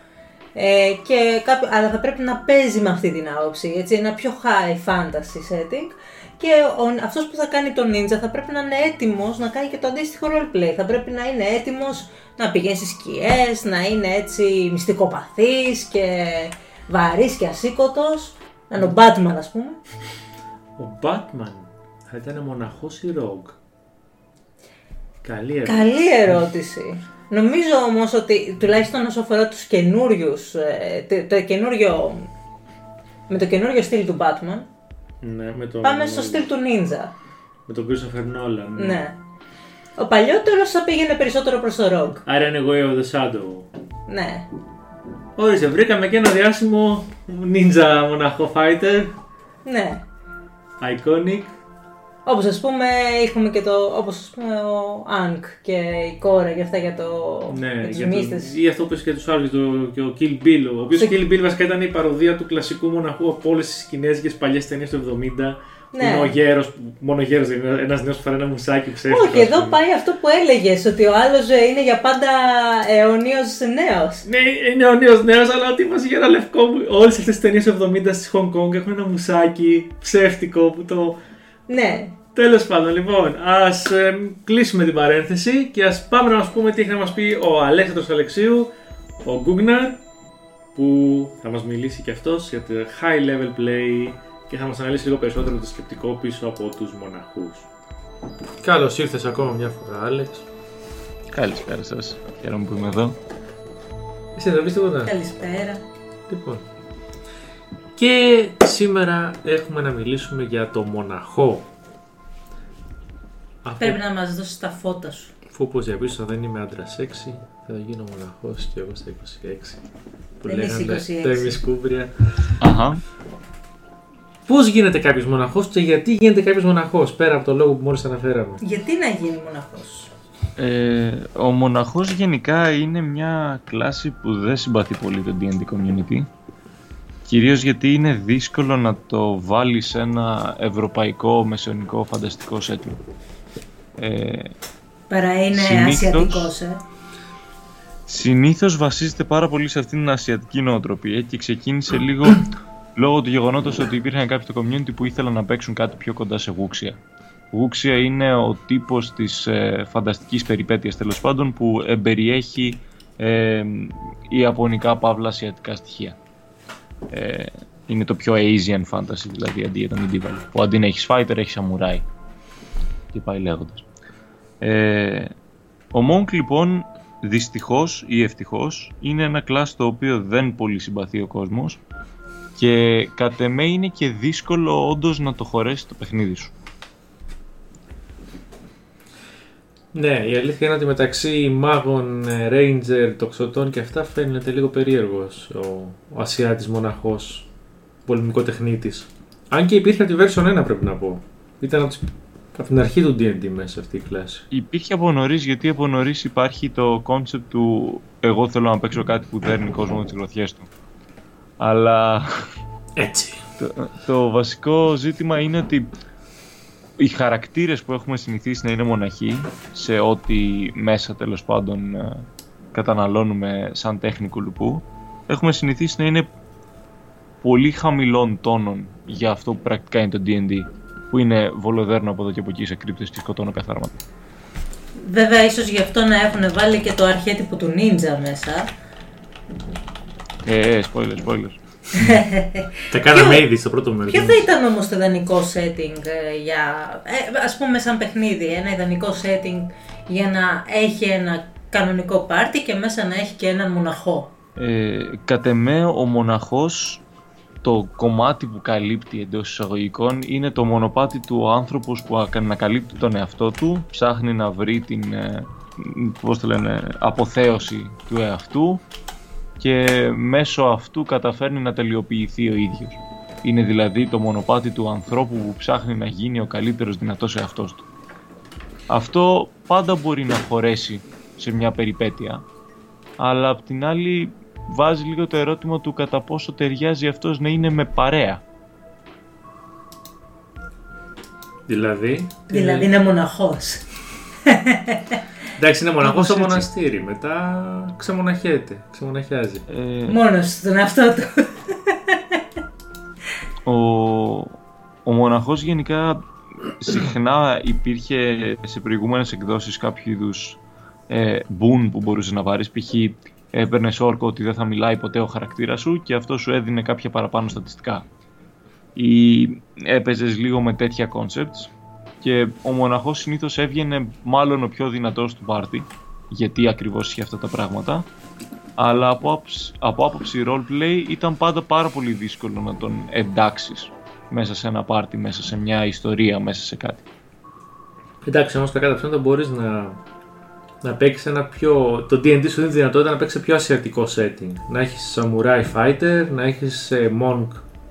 Ε, και κάποιο, αλλά θα πρέπει να παίζει με αυτή την άποψη. Έτσι, ένα πιο high fantasy setting. Και ο, αυτός που θα κάνει τον ninja θα πρέπει να είναι έτοιμος να κάνει και το αντίστοιχο roleplay. Θα πρέπει να είναι έτοιμος να πηγαίνει στις σκιές, να είναι έτσι μυστικοπαθής και βαρύς και ασήκωτος. Να είναι ο Batman ας πούμε. ο Batman θα ήταν μοναχός ή rogue; Καλή ερώτηση. Καλή ερώτηση. Νομίζω όμως ότι τουλάχιστον όσο αφορά τους καινούριους, το, το καινούριο, με το καινούριο στυλ του Batman, Ναι, με τον, πάμε στο στυλ του Ninja. με τον Christopher Nolan. Ναι. Ο παλιότερος θα πήγαινε περισσότερο προς το Rogue. Άρα είναι Way of the Shadow. Ναι. Όρισε, βρήκαμε και ένα διάσημο ninja μοναχό fighter. Ναι. Iconic. Όπως ας πούμε είχαμε και το, όπως ας πούμε ο Ank και η κόρα και αυτά για το, Ναι, για τους για το, μύστες. ή αυτό που είπε και τους άλλους, το, και ο Kill Bill. Ο οποίος Στο- Kill Bill βασικά ήταν η παροδία του κλασικού μοναχού από όλες τις κινέζικε παλιές ταινίες του 70. Που Ναι. είναι ο γέρος, μόνο γέρος, δηλαδή ένας νέος που φοράει ένα μουσάκι ψεύτικο. Όχι, ας εδώ πούμε. πάει αυτό που έλεγες, ότι ο άλλος ε, είναι για πάντα αιωνίος νέος. Ναι, είναι ο νέος νέος, αλλά ο τύπο γέρα λευκό. Όλες αυτές τις ταινίες του 70 στη Hong Kong έχουν ένα μουσάκι ψεύτικο που το. Ναι. Τέλος πάντων, λοιπόν, ας κλείσουμε την παρένθεση και ας πάμε να μας πούμε τι έχει να μας πει ο Αλέξανδρος Αλεξίου, ο Γκούγναρ, που θα μας μιλήσει και αυτός για το high level play και θα μας αναλύσει λίγο περισσότερο το σκεπτικό πίσω από τους μοναχούς. Καλώς ήρθες ακόμα μια φορά, Άλεξ. Καλησπέρα σας. Χαίρομαι που είμαι εδώ. Εσύ δεν πει τίποτα. Καλησπέρα. Λοιπόν. Και σήμερα έχουμε να μιλήσουμε για το μοναχό. Αφού, Πρέπει να μας δώσεις τα φώτα σου. αφού όπως διαπίστωσα δεν είμαι άντρα σεξι, θα γίνω μοναχός και εγώ στα 26. Που Δεν είσαι λέγανε 26. τα ημισκούμπρια. Αχα. Πώς γίνεται κάποιος μοναχός και γιατί γίνεται κάποιος μοναχός, πέρα από το λόγο που μόλις αναφέραμε; Γιατί να γίνει μοναχός; Ε, ο μοναχός γενικά είναι μια κλάση που δεν συμπαθεί πολύ το D&D community. Κυρίως γιατί είναι δύσκολο να το βάλεις σε ένα ευρωπαϊκό μεσαιωνικό φανταστικό setting. Ε, Παρά είναι Συνήθως- ασιατικός, ε. συνήθως βασίζεται πάρα πολύ σε αυτήν την ασιατική νοοτροπία και ξεκίνησε λίγο λόγω του γεγονότος ότι υπήρχαν κάποιοι στο community που ήθελαν να παίξουν κάτι πιο κοντά σε γούξια. Γούξια είναι ο τύπος της ε, φανταστικής περιπέτειας τέλος πάντων που εμπεριέχει ε, ιαπωνικά παύλα ασιατικά στοιχεία. Ε, είναι το πιο Asian fantasy δηλαδή αντί για το medieval. Που αντί να έχεις fighter έχεις samurai. Και πάει λέγοντας. Ε, ο Monk λοιπόν δυστυχώς ή ευτυχώς είναι ένα κλάσ το οποίο δεν πολύ συμπαθεί ο κόσμος και κατ' εμέ είναι και δύσκολο όντως να το χωρέσει το παιχνίδι σου. Ναι, η αλήθεια είναι ότι μεταξύ μάγων, ε, ranger, τοξωτών και αυτά φαίνεται λίγο περίεργος ο, ο Ασιάτης μοναχός, πολεμικό τεχνίτης. Αν και υπήρχε από τη version 1 πρέπει να πω. Ήταν από, τις- από την αρχή του D&D μέσα αυτή η κλάση. Υπήρχε από νωρίς γιατί από νωρίς υπάρχει το concept του εγώ θέλω να παίξω κάτι που δέρνει κόσμο με τις γροθιές του. Αλλά Έτσι. το, το βασικό ζήτημα είναι ότι οι χαρακτήρες που έχουμε συνηθίσει να είναι μοναχοί σε ό,τι μέσα τέλος πάντων ε, καταναλώνουμε σαν τέχνη κουλουπού έχουμε συνηθίσει να είναι πολύ χαμηλών τόνων για αυτό που πρακτικά είναι το D&D που είναι βολοδέρνο από εδώ και από εκεί σε κρύπτες και σκοτώνω καθάρματα. Βέβαια, ίσως γι' αυτό να έχουν βάλει και το αρχέτυπο του ninja μέσα. Ε, ε, spoiler, spoiler. Τα κάναμε ήδη στο πρώτο μέρος. Ποιο θα ήταν όμως το ιδανικό setting ε, για, ε, ας πούμε σαν παιχνίδι, ένα ιδανικό setting για να έχει ένα κανονικό πάρτι και μέσα να έχει και έναν μοναχό. Ε, κατ' εμέ ο μοναχός το κομμάτι που καλύπτει εντός εισαγωγικών είναι το μονοπάτι του άνθρωπου που ανακαλύπτει τον εαυτό του, ψάχνει να βρει την ε, πώς το λένε, αποθέωση του εαυτού και μέσω αυτού καταφέρνει να τελειοποιηθεί ο ίδιος. Είναι δηλαδή το μονοπάτι του ανθρώπου που ψάχνει να γίνει ο καλύτερος δυνατός εαυτός του. Αυτό πάντα μπορεί να χωρέσει σε μια περιπέτεια, αλλά απ' την άλλη βάζει λίγο το ερώτημα του κατά πόσο ταιριάζει αυτός να είναι με παρέα. Δηλαδή. Δηλαδή είναι μοναχός. Εντάξει, είναι μοναχός Κάπως στο έτσι. μοναστήρι. Μετά ξεμοναχιέται, ξεμοναχιάζει. Ε, Μόνος στον εαυτό του. ο, ο μοναχός γενικά συχνά υπήρχε σε προηγούμενες εκδόσεις κάποιο είδους ε, boon που μπορούσες να πάρεις π.χ. έπαιρνες όρκο ότι δεν θα μιλάει ποτέ ο χαρακτήρας σου και αυτό σου έδινε κάποια παραπάνω στατιστικά ή έπαιζες λίγο με τέτοια concepts και ο μοναχός συνήθως έβγαινε μάλλον ο πιο δυνατός του πάρτι γιατί ακριβώς είχε αυτά τα πράγματα αλλά από άποψη, από άποψη roleplay ήταν πάντα πάρα πολύ δύσκολο να τον εντάξεις μέσα σε ένα πάρτι, μέσα σε μια ιστορία, μέσα σε κάτι. Εντάξει, όμως κακά τα ψέματα μπορείς να, να παίξεις ένα πιο. Το DD σου δίνει τη δυνατότητα να παίξεις σε πιο ασιατικό setting. Να έχεις samurai fighter, να έχεις monk,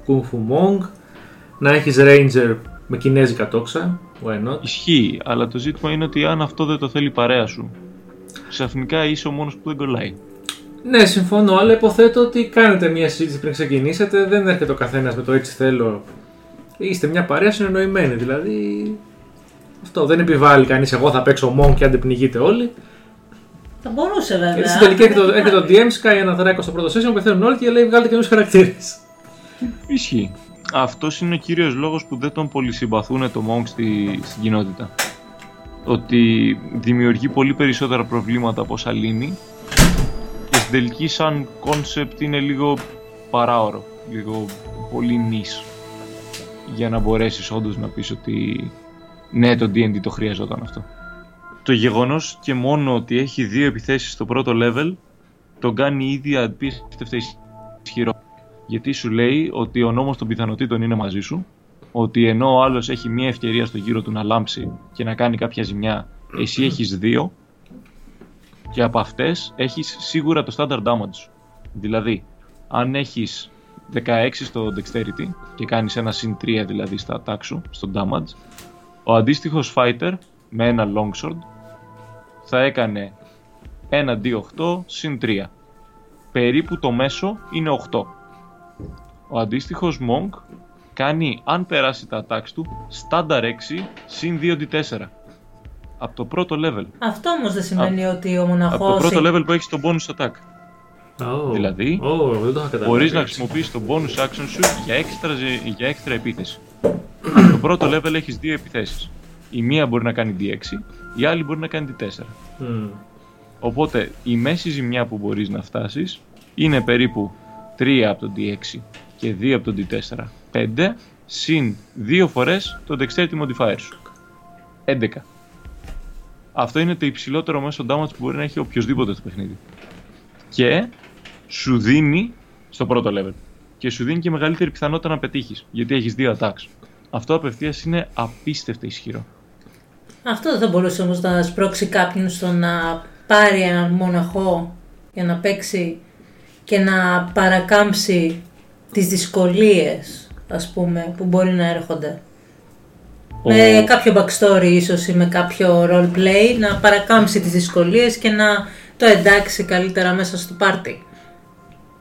kung fu monk, να έχεις ranger με κινέζικα τόξα. Why not? Ισχύει, αλλά το ζήτημα είναι ότι αν αυτό δεν το θέλει η παρέα σου, ξαφνικά είσαι ο μόνος που δεν κολλάει. Ναι, συμφωνώ, αλλά υποθέτω ότι κάνετε μια συζήτηση πριν ξεκινήσετε. Δεν έρχεται ο καθένας με το έτσι θέλω. Είστε μια παρέα συνεννοημένη. Δηλαδή. Αυτό δεν επιβάλλει κανείς. Εγώ θα παίξω μόνο και αν δεν πνιγείτε όλοι. Θα μπορούσε βέβαια. Γιατί στην τελική έρχεται, το- έρχεται το DM, σκάει ένα δράκο στο πρώτο session, πεθαίνουν όλοι και λέει βγάλετε καινούριου χαρακτήρες. Ισχύει. Αυτός είναι ο κύριος λόγος που δεν τον πολυσυμπαθούν το Monk στη, στην κοινότητα. Ότι δημιουργεί πολύ περισσότερα προβλήματα από όσα λύνει και στην τελική σαν concept είναι λίγο παράωρο, λίγο πολύ νης για να μπορέσεις όντως να πεις ότι ναι το D&D το χρειαζόταν αυτό. Το γεγονός και μόνο ότι έχει δύο επιθέσεις στο πρώτο level τον κάνει ήδη απίστευτα ισχυρό γιατί σου λέει ότι ο νόμος των πιθανότητων είναι μαζί σου, ότι ενώ ο άλλος έχει μία ευκαιρία στο γύρο του να λάμψει και να κάνει κάποια ζημιά, εσύ έχεις δύο και από αυτές έχεις σίγουρα το standard damage σου. Δηλαδή, αν έχεις 16 στο dexterity και κάνεις ένα συν 3 δηλαδή στα attack σου, στο damage, ο αντίστοιχος fighter με ένα longsword θα έκανε 1d8 συν 3. Περίπου το μέσο είναι 8. Ο αντίστοιχος Monk κάνει, αν περάσει τα attacks του, standard 6 συν 2d4. Από το πρώτο level. Αυτό όμως δεν σημαίνει ότι ο Από το μοναχό. πρώτο level που έχει το bonus attack. Oh. Δηλαδή, Oh, δεν το είχα καταλάβει. Μπορείς να έτσι. χρησιμοποιήσεις το bonus action σου για έξτρα, ζε- για έξτρα επίθεση. Από το πρώτο level έχεις δύο επιθέσεις. Η μία μπορεί να κάνει D6, η άλλη μπορεί να κάνει D4. Μμμ. Οπότε η μέση ζημιά που μπορείς να φτάσεις είναι περίπου 3 από το D6 και 2 από το D4. 5 συν 2 φορές το Dexterity Modifier σου. 11. Αυτό είναι το υψηλότερο μέσο damage που μπορεί να έχει οποιοδήποτε στο παιχνίδι. Και σου δίνει στο πρώτο level. Και σου δίνει και μεγαλύτερη πιθανότητα να πετύχεις, γιατί έχεις δύο attacks. Αυτό απευθείας είναι απίστευτα ισχυρό. Αυτό δεν θα μπορούσε όμως να σπρώξει κάποιον στο να πάρει έναν μοναχό για να παίξει και να παρακάμψει τις δυσκολίες ας πούμε που μπορεί να έρχονται. Ο- Με κάποιο backstory ίσως ή με κάποιο roleplay να παρακάμψει τις δυσκολίες και να το εντάξει καλύτερα μέσα στο πάρτι.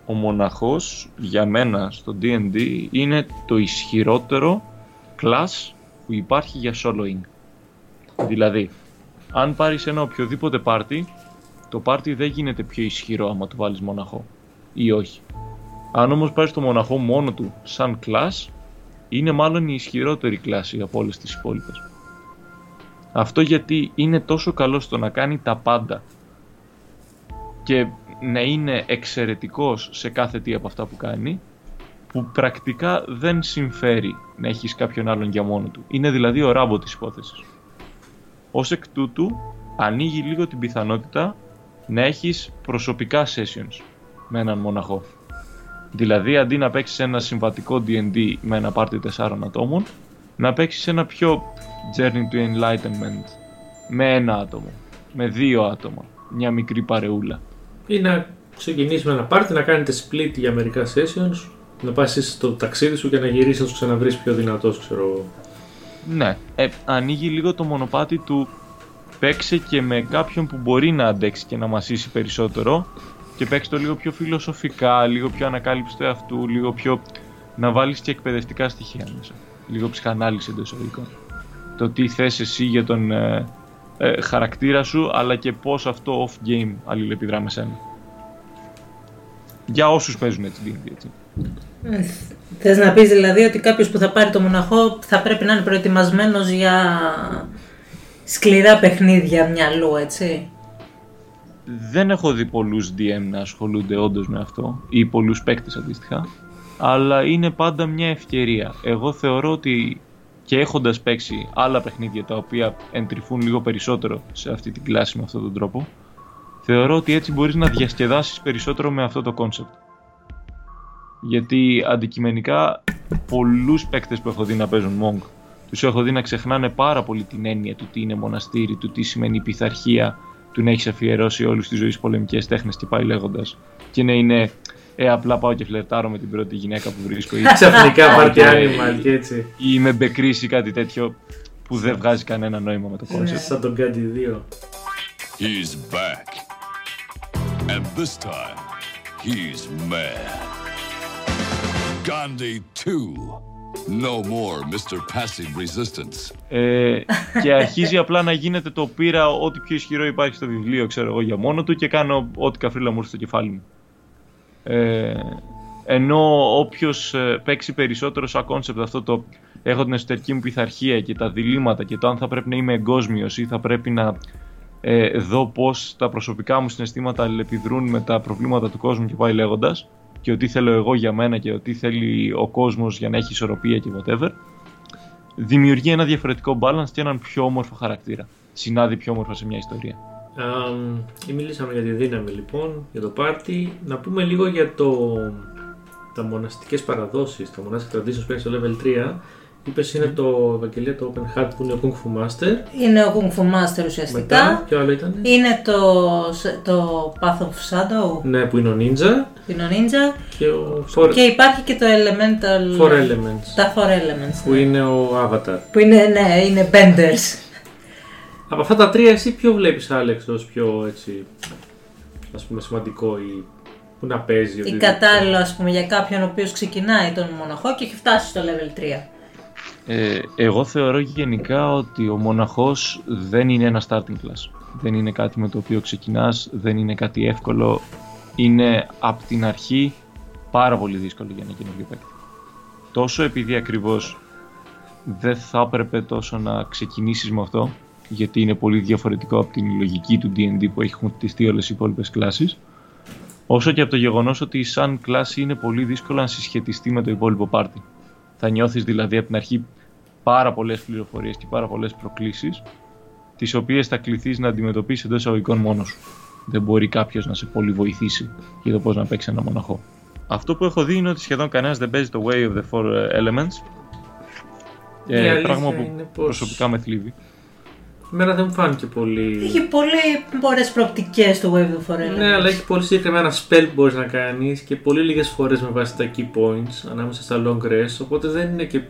Ο μοναχός για μένα στο D&D είναι το ισχυρότερο class που υπάρχει για soloing. Δηλαδή, αν πάρεις ένα οποιοδήποτε πάρτι, το πάρτι δεν γίνεται πιο ισχυρό άμα του βάλεις μοναχό ή όχι. Αν όμως πάρεις το μοναχό μόνο του σαν class, είναι μάλλον η ισχυρότερη κλάση από όλες τις υπόλοιπες. Αυτό γιατί είναι τόσο καλό στο να κάνει τα πάντα και να είναι εξαιρετικός σε κάθε τι από αυτά που κάνει, που πρακτικά δεν συμφέρει να έχεις κάποιον άλλον για μόνο του. Είναι δηλαδή ο ράμπο της υπόθεσης. Ως εκ τούτου, ανοίγει λίγο την πιθανότητα να έχεις προσωπικά sessions με έναν μοναχό. Δηλαδή, αντί να παίξεις ένα συμβατικό D&D με ένα πάρτι 4 ατόμων, να παίξεις ένα πιο Journey to Enlightenment με ένα άτομο, με δύο άτομα, μια μικρή παρεούλα. Ή να ξεκινήσει με ένα πάρτι, να κάνετε split για μερικά sessions, να πας εσύ στο ταξίδι σου και να γυρίσεις να σου ξαναβρεις πιο δυνατός, ξέρω εγώ. Ναι, ε, ανοίγει λίγο το μονοπάτι του παίξε και με κάποιον που μπορεί να αντέξει και να μασίσει περισσότερο και παίξει το λίγο πιο φιλοσοφικά, λίγο πιο ανακάλυψη του εαυτού, λίγο πιο να βάλεις και εκπαιδευτικά στοιχεία μέσα. Λίγο ψυχανάλυση εντός εισαγωγικών. Το τι θες εσύ για τον ε, ε, χαρακτήρα σου, αλλά και πώς αυτό off-game αλληλεπιδρά με σένα. Για όσους παίζουν έτσι, D&D, έτσι. Θες να πεις δηλαδή ότι κάποιος που θα πάρει το μοναχό θα πρέπει να είναι προετοιμασμένος για σκληρά παιχνίδια μυαλού, έτσι; Δεν έχω δει πολλούς DM να ασχολούνται όντως με αυτό ή πολλούς παίκτες αντίστοιχα αλλά είναι πάντα μια ευκαιρία. Εγώ θεωρώ ότι και έχοντας παίξει άλλα παιχνίδια τα οποία εντρυφούν λίγο περισσότερο σε αυτή την κλάση με αυτόν τον τρόπο θεωρώ ότι έτσι μπορείς να διασκεδάσεις περισσότερο με αυτό το κόνσεπτ. Γιατί αντικειμενικά πολλούς παίκτες που έχω δει να παίζουν Monk τους έχω δει να ξεχνάνε πάρα πολύ την έννοια του τι είναι μοναστήρι, του τι σημαίνει πειθαρχία, του να έχεις αφιερώσει όλη τη ζωή πολεμικές τέχνες και πάει λέγοντας. Και να είναι, ε, απλά πάω και φλερτάρω με την πρώτη γυναίκα που βρίσκω. Ή, Ξαφνικά (laughs) party animal και έτσι. ή με μπεκρίσει ή κάτι τέτοιο που δεν βγάζει κανένα νόημα με το κόνσεπτ. Σαν τον Gandhi 2. He's back. And this time, he's mad. Gandhi 2. No more Mr. Passive Resistance. Ε, και αρχίζει απλά να γίνεται το πήρα ό,τι πιο ισχυρό υπάρχει στο βιβλίο, ξέρω εγώ, για μόνο του και κάνω ό,τι καφρίλα μου έρθει στο κεφάλι μου. Ε, ενώ όποιος παίξει περισσότερο σαν κόνσεπτ αυτό το έχω την εσωτερική μου πειθαρχία και τα διλήμματα και το αν θα πρέπει να είμαι εγκόσμιος ή θα πρέπει να ε, δω πώς τα προσωπικά μου συναισθήματα αλληλεπιδρούν με τα προβλήματα του κόσμου και πάει λέγοντας και ότι θέλω εγώ για μένα και ότι θέλει ο κόσμος για να έχει ισορροπία και whatever δημιουργεί ένα διαφορετικό balance και έναν πιο όμορφο χαρακτήρα. Συνάδει πιο όμορφα σε μια ιστορία. Αμ, μιλήσαμε για τη δύναμη λοιπόν, για το πάρτι. Να πούμε λίγο για το, τα μοναστικές παραδόσεις, τα monastic traditions που είναι στο level 3. Είπες είναι το Ευαγγελία το Open Heart που είναι ο Kung Fu Master. Είναι ο Kung Fu Master ουσιαστικά. Μετά, ποιο άλλο ήταν. Είναι το, το Path of Shadow, Ναι, που είναι ο Ninja την ο Ninja. και ο Four, Και υπάρχει και το Elemental... Four Elements Τα Four Elements. που ναι. είναι ο Avatar. Που είναι, ναι, είναι Benders. Από αυτά τα τρία εσύ ποιο βλέπεις Άλεξ ως πιο έτσι ας πούμε σημαντικό ή που να παίζει Ή οτιδήποτε. κατάλληλο, ας πούμε, για κάποιον ο οποίος ξεκινάει τον μοναχό και έχει φτάσει στο level 3. Ε, εγώ θεωρώ γενικά ότι ο μοναχός δεν είναι ένα starting class. Δεν είναι κάτι με το οποίο ξεκινάς, δεν είναι κάτι εύκολο. Είναι από την αρχή πάρα πολύ δύσκολο για ένα καινούργιο παίκτη. Τόσο επειδή ακριβώς δεν θα έπρεπε τόσο να ξεκινήσεις με αυτό, γιατί είναι πολύ διαφορετικό από την λογική του D&D που έχουν χτιστεί όλες οι υπόλοιπες κλάσεις, όσο και από το γεγονός ότι σαν κλάση είναι πολύ δύσκολο να συσχετιστεί με το υπόλοιπο πάρτι. Θα νιώθεις δηλαδή από την αρχή πάρα πολλές πληροφορίες και πάρα πολλές προκλήσεις τις οποίες θα κληθείς να αντιμετωπίσεις εντός εισαγωγικών μόνος σου. Δεν μπορεί κάποιος να σε πολύ βοηθήσει για το πώς να παίξει ένα μοναχό. Αυτό που έχω δει είναι ότι σχεδόν κανένας δεν παίζει το Way of the Four Elements. Η Ε, αλήθεια πράγμα που είναι πως- προσωπικά με θλίβει. Εμένα δεν μου φάνηκε πολύ. Έχει πολύ ωραίες προοπτικές το Wave of Four Elements. Ναι, αλλά έχει πολύ συγκεκριμένα spell που μπορείς να κάνεις και πολύ λίγες φορές με βάση τα key points ανάμεσα στα long rest. Οπότε δεν είναι και. ε-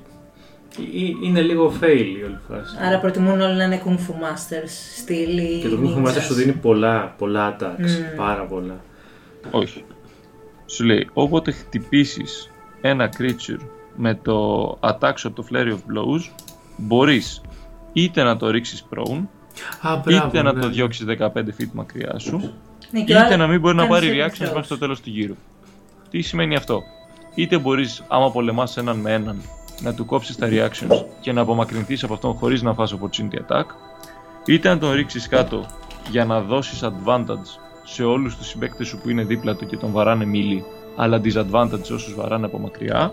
Είναι λίγο fail η όλη φάση. Άρα προτιμούν όλοι να είναι Kung Fu Masters, στήλη, Και το Kung Fu Master ninjas. σου δίνει πολλά, πολλά attacks. Μμμ. Πάρα πολλά. Όχι. Σου λέει, όποτε χτυπήσεις ένα creature με το attack shot το flurry of blows, μπορείς είτε να το ρίξεις prone, Α, μπράβο. είτε να ναι. το διώξεις 15 feet μακριά σου, Ναι, και ο είτε άλλος να μην μπορεί να κάνει πάρει saving reactions throws. μέχρι το τέλος του γύρου. Τι σημαίνει αυτό; Είτε μπορείς, άμα πολεμάς έναν με έναν, να του κόψεις τα reactions και να απομακρυνθείς από αυτόν χωρίς να φας opportunity attack, είτε να τον ρίξεις κάτω για να δώσεις advantage σε όλους τους συμπαίκτες σου που είναι δίπλα του και τον βαράνε μίλι, αλλά disadvantage όσους βαράνε από μακριά,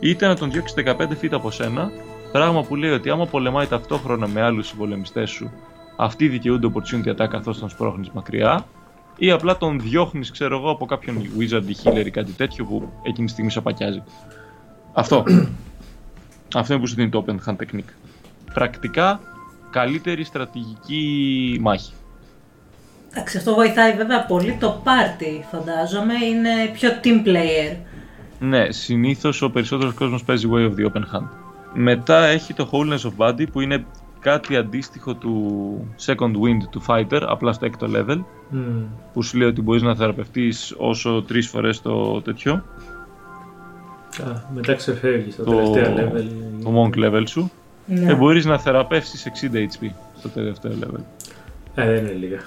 είτε να τον διώξεις 15 feet από σένα, πράγμα που λέει ότι άμα πολεμάει ταυτόχρονα με άλλους συμπολεμιστές σου, αυτοί δικαιούνται opportunity attack καθώς τον σπρώχνεις μακριά, ή απλά τον διώχνεις, ξέρω εγώ, από κάποιον wizard ή healer ή κάτι τέτοιο που εκείνη τη στιγμή σαπακιάζει. Αυτό. (clears throat) Αυτό είναι που σου δίνει το open hand technique. Πρακτικά καλύτερη στρατηγική μάχη. Εντάξει, αυτό βοηθάει βέβαια πολύ το party, φαντάζομαι. Είναι πιο team player. Ναι, συνήθως ο περισσότερος κόσμος παίζει Way of the Open Hand. Μετά έχει το Wholeness of Body που είναι κάτι αντίστοιχο του Second Wind του Fighter, απλά στο έκτο level, Μμμ. που σου λέει ότι μπορείς να θεραπευτείς όσο τρεις φορές το τέτοιο, Α, μετά ξεφεύγεις στα Το- τελευταία level. το Monk level σου, Ναι. και μπορείς να θεραπεύσεις 60 HP στο τελευταίο level. Ε, δεν είναι λίγα.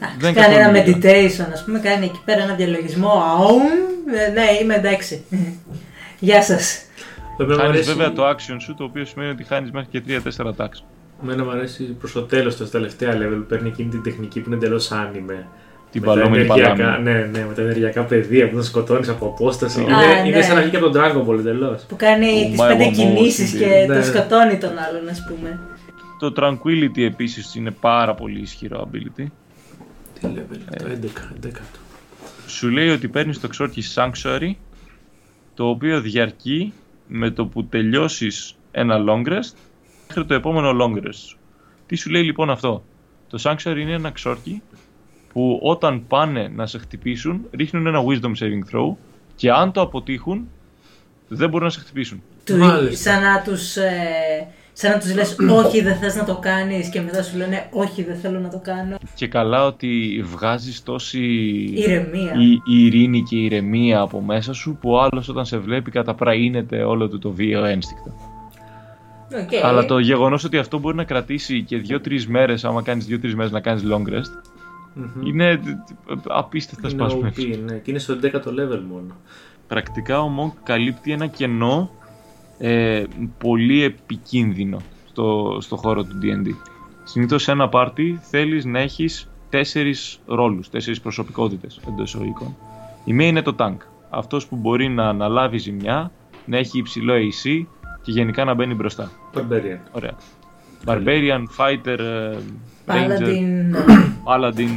Εντάξει, δεν κάνει ένα καθόλου λίγα. meditation, ας πούμε, κάνει εκεί πέρα ένα διαλογισμό. Αούμ, ε, ναι, είμαι εντάξει. (laughs) Γεια σας. Εμένα μου Χάνεις αρέσει- βέβαια το action σου, το οποίο σημαίνει ότι χάνεις μέχρι και 3-4 attacks. Εμένα μου αρέσει προς το τέλος, στα τελευταία level, που παίρνει εκείνη την τεχνική που είναι εντελώς άνιμε. Την Με τα παλόμενη ενεργειακά- παλάμη. Ναι, ναι, με τα ενεργειακά πεδία που να σκοτώνεις από απόσταση. Α, είναι, είναι ναι. σαν να βγει από τον Dragon Ball εντελώς. Που κάνει Ο τις Μάι πέντε Μωμό, κινήσεις συμπήρε. και Ναι. το σκοτώνει τον άλλον, ας πούμε. Το Tranquility επίσης είναι πάρα πολύ ισχυρό ability. Τι level, το 11, 11. Σου λέει ότι παίρνεις το ξόρκι Sanctuary, το οποίο διαρκεί με το που τελειώσεις ένα long rest μέχρι το επόμενο long rest σου. Τι σου λέει λοιπόν αυτό; Το Sanctuary είναι ένα ξόρκι που όταν πάνε να σε χτυπήσουν ρίχνουν ένα wisdom saving throw και αν το αποτύχουν δεν μπορούν να σε χτυπήσουν. Του, Μάλιστα. σαν να τους, ε, σαν να τους λες όχι δεν θες να το κάνεις και μετά σου λένε όχι δεν θέλω να το κάνω. Και καλά ότι βγάζεις τόση Ηρεμία. η, η ειρήνη και η ηρεμία από μέσα σου που ο άλλος όταν σε βλέπει καταπραίνεται όλο του το βίαιο ένστικτο. Οκ. Αλλά το γεγονός ότι αυτό μπορεί να κρατήσει και 2-3 μέρες, άμα κάνεις 2-3 μέρες να κάνεις long rest, είναι τ- τ- απίστευτα Είναι σπασμένο. OP, ναι, και είναι στο 11ο level μόνο. Πρακτικά ο Monk καλύπτει ένα κενό ε, πολύ επικίνδυνο στο, στο χώρο του D&D. Συνήθως σε ένα πάρτι θέλεις να έχεις τέσσερις ρόλους, τέσσερις προσωπικότητες εντός εισαγωγικών. Η μία είναι το tank. Αυτός που μπορεί να αναλάβει ζημιά, να έχει υψηλό AC και γενικά να μπαίνει μπροστά. Barbarian. Ωραία. Barbarian, Fighter, ε, Ranger, Paladin. Paladin,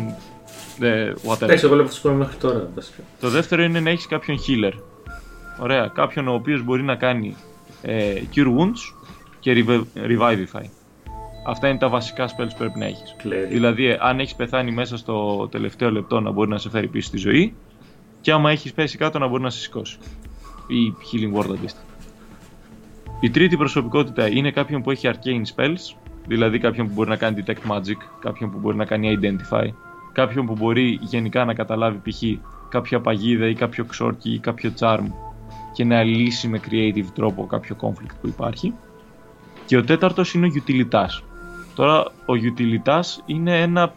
ε, whatever. Εντάξει, εγώ λέω αυτού που είμαι μέχρι τώρα βασικά. Το δεύτερο είναι να έχεις κάποιον healer. Ωραία. Κάποιον ο οποίος μπορεί να κάνει ε, Cure Wounds και revive- Revivify. Αυτά είναι τα βασικά spells που πρέπει να έχεις. Cleric. Δηλαδή, ε, αν έχεις πεθάνει μέσα στο τελευταίο λεπτό να μπορεί να σε φέρει πίσω στη ζωή και άμα έχεις πέσει κάτω να μπορεί να σε σηκώσει. Ή Healing Word αντίστοιχα. Η τρίτη προσωπικότητα είναι κάποιον που έχει arcane spells, δηλαδή κάποιον που μπορεί να κάνει detect magic, κάποιον που μπορεί να κάνει identify, κάποιον που μπορεί γενικά να καταλάβει π.χ. κάποια παγίδα ή κάποιο ξόρκι ή κάποιο charm και να λύσει με creative τρόπο κάποιο conflict που υπάρχει. Και ο τέταρτος είναι ο utilitas. Τώρα ο utilitas είναι ένα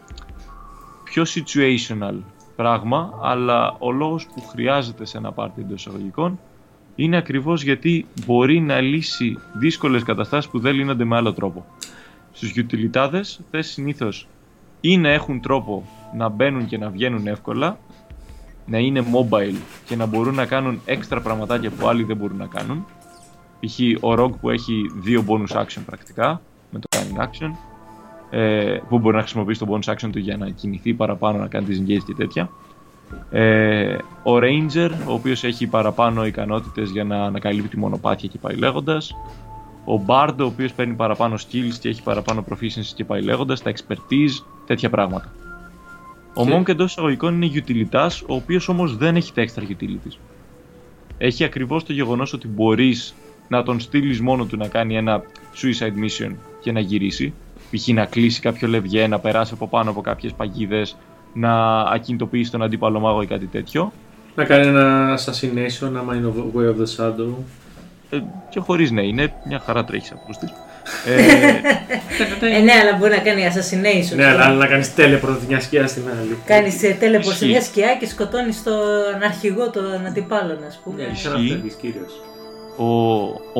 πιο situational πράγμα, αλλά ο λόγος που χρειάζεται σε ένα πάρτι εντός εισαγωγικών είναι ακριβώς γιατί μπορεί να λύσει δύσκολες καταστάσεις που δεν λύνονται με άλλο τρόπο. Στους utilitades θες συνήθως ή να έχουν τρόπο να μπαίνουν και να βγαίνουν εύκολα, να είναι mobile και να μπορούν να κάνουν έξτρα πραγματάκια που άλλοι δεν μπορούν να κάνουν. Π.χ. ο Rogue που έχει δύο bonus action πρακτικά, με το cunning action, ε, που μπορεί να χρησιμοποιήσει το bonus action του για να κινηθεί παραπάνω, να κάνει disengage και τέτοια. Ε, ο Ranger, ο οποίος έχει παραπάνω ικανότητες για να ανακαλύπτει μονοπάτια και πάει λέγοντας. Ο Bard, ο οποίος παίρνει παραπάνω skills και έχει παραπάνω proficiency και πάει λέγοντας. Τα expertise, τέτοια πράγματα. Ο Και- Monk εντός εισαγωγικών είναι utilitas, ο οποίος όμως δεν έχει τα extra utilities. Έχει ακριβώς το γεγονός ότι μπορείς να τον στείλεις μόνο του να κάνει ένα suicide mission και να γυρίσει. Π.χ. να κλείσει κάποιο λευγέ, να περάσει από πάνω από κάποιες παγίδες, να ακινητοποιήσει τον αντίπαλο μάγο ή κάτι τέτοιο. Να κάνει ένα assassination άμα είναι ο Way of the Shadow. Ε, και χωρίς ναι, είναι μια χαρά τρέχεις από τη. Ε, Ε, ναι, αλλά μπορεί να κάνει assassination. Ναι, αλλά να κάνεις τέλεπρο μια σκιά στην άλλη. Κάνεις τέλεπο σε Ισχύει. μια σκιά και σκοτώνεις τον αρχηγό, τον αντιπάλων, ας πούμε. Ναι, είσαι ένα Ισχύει. αυτές κύριος. ο,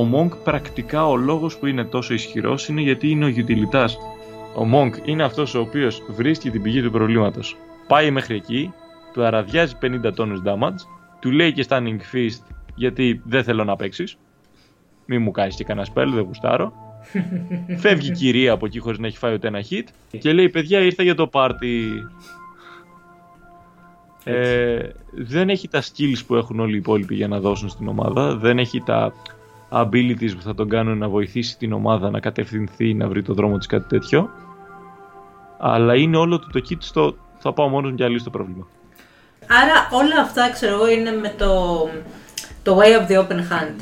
ο Monk πρακτικά ο λόγος που είναι τόσο ισχυρός είναι γιατί είναι ο utilitάς. Ο Monk είναι αυτός ο οποίος βρίσκει την πηγή του προβλήματος. Πάει μέχρι εκεί, του αραδιάζει 50 τόνους damage, του λέει και standing fist γιατί δεν θέλω να παίξεις. Μη μου κάνεις και κανένα spell, δεν γουστάρω. Φεύγει η κυρία από εκεί χωρίς να έχει φάει ούτε ένα hit και λέει παιδιά ήρθα για το πάρτι. Ε, δεν έχει τα skills που έχουν όλοι οι υπόλοιποι για να δώσουν στην ομάδα. Δεν έχει τα abilities που θα τον κάνουν να βοηθήσει την ομάδα να κατευθυνθεί, να βρει το δρόμο της κάτι τέτοιο. Αλλά είναι όλο του το kit στο θα πάω μόνος μου και λύσω το πρόβλημα. Άρα όλα αυτά ξέρω εγώ είναι με το, το Way of the Open Hand.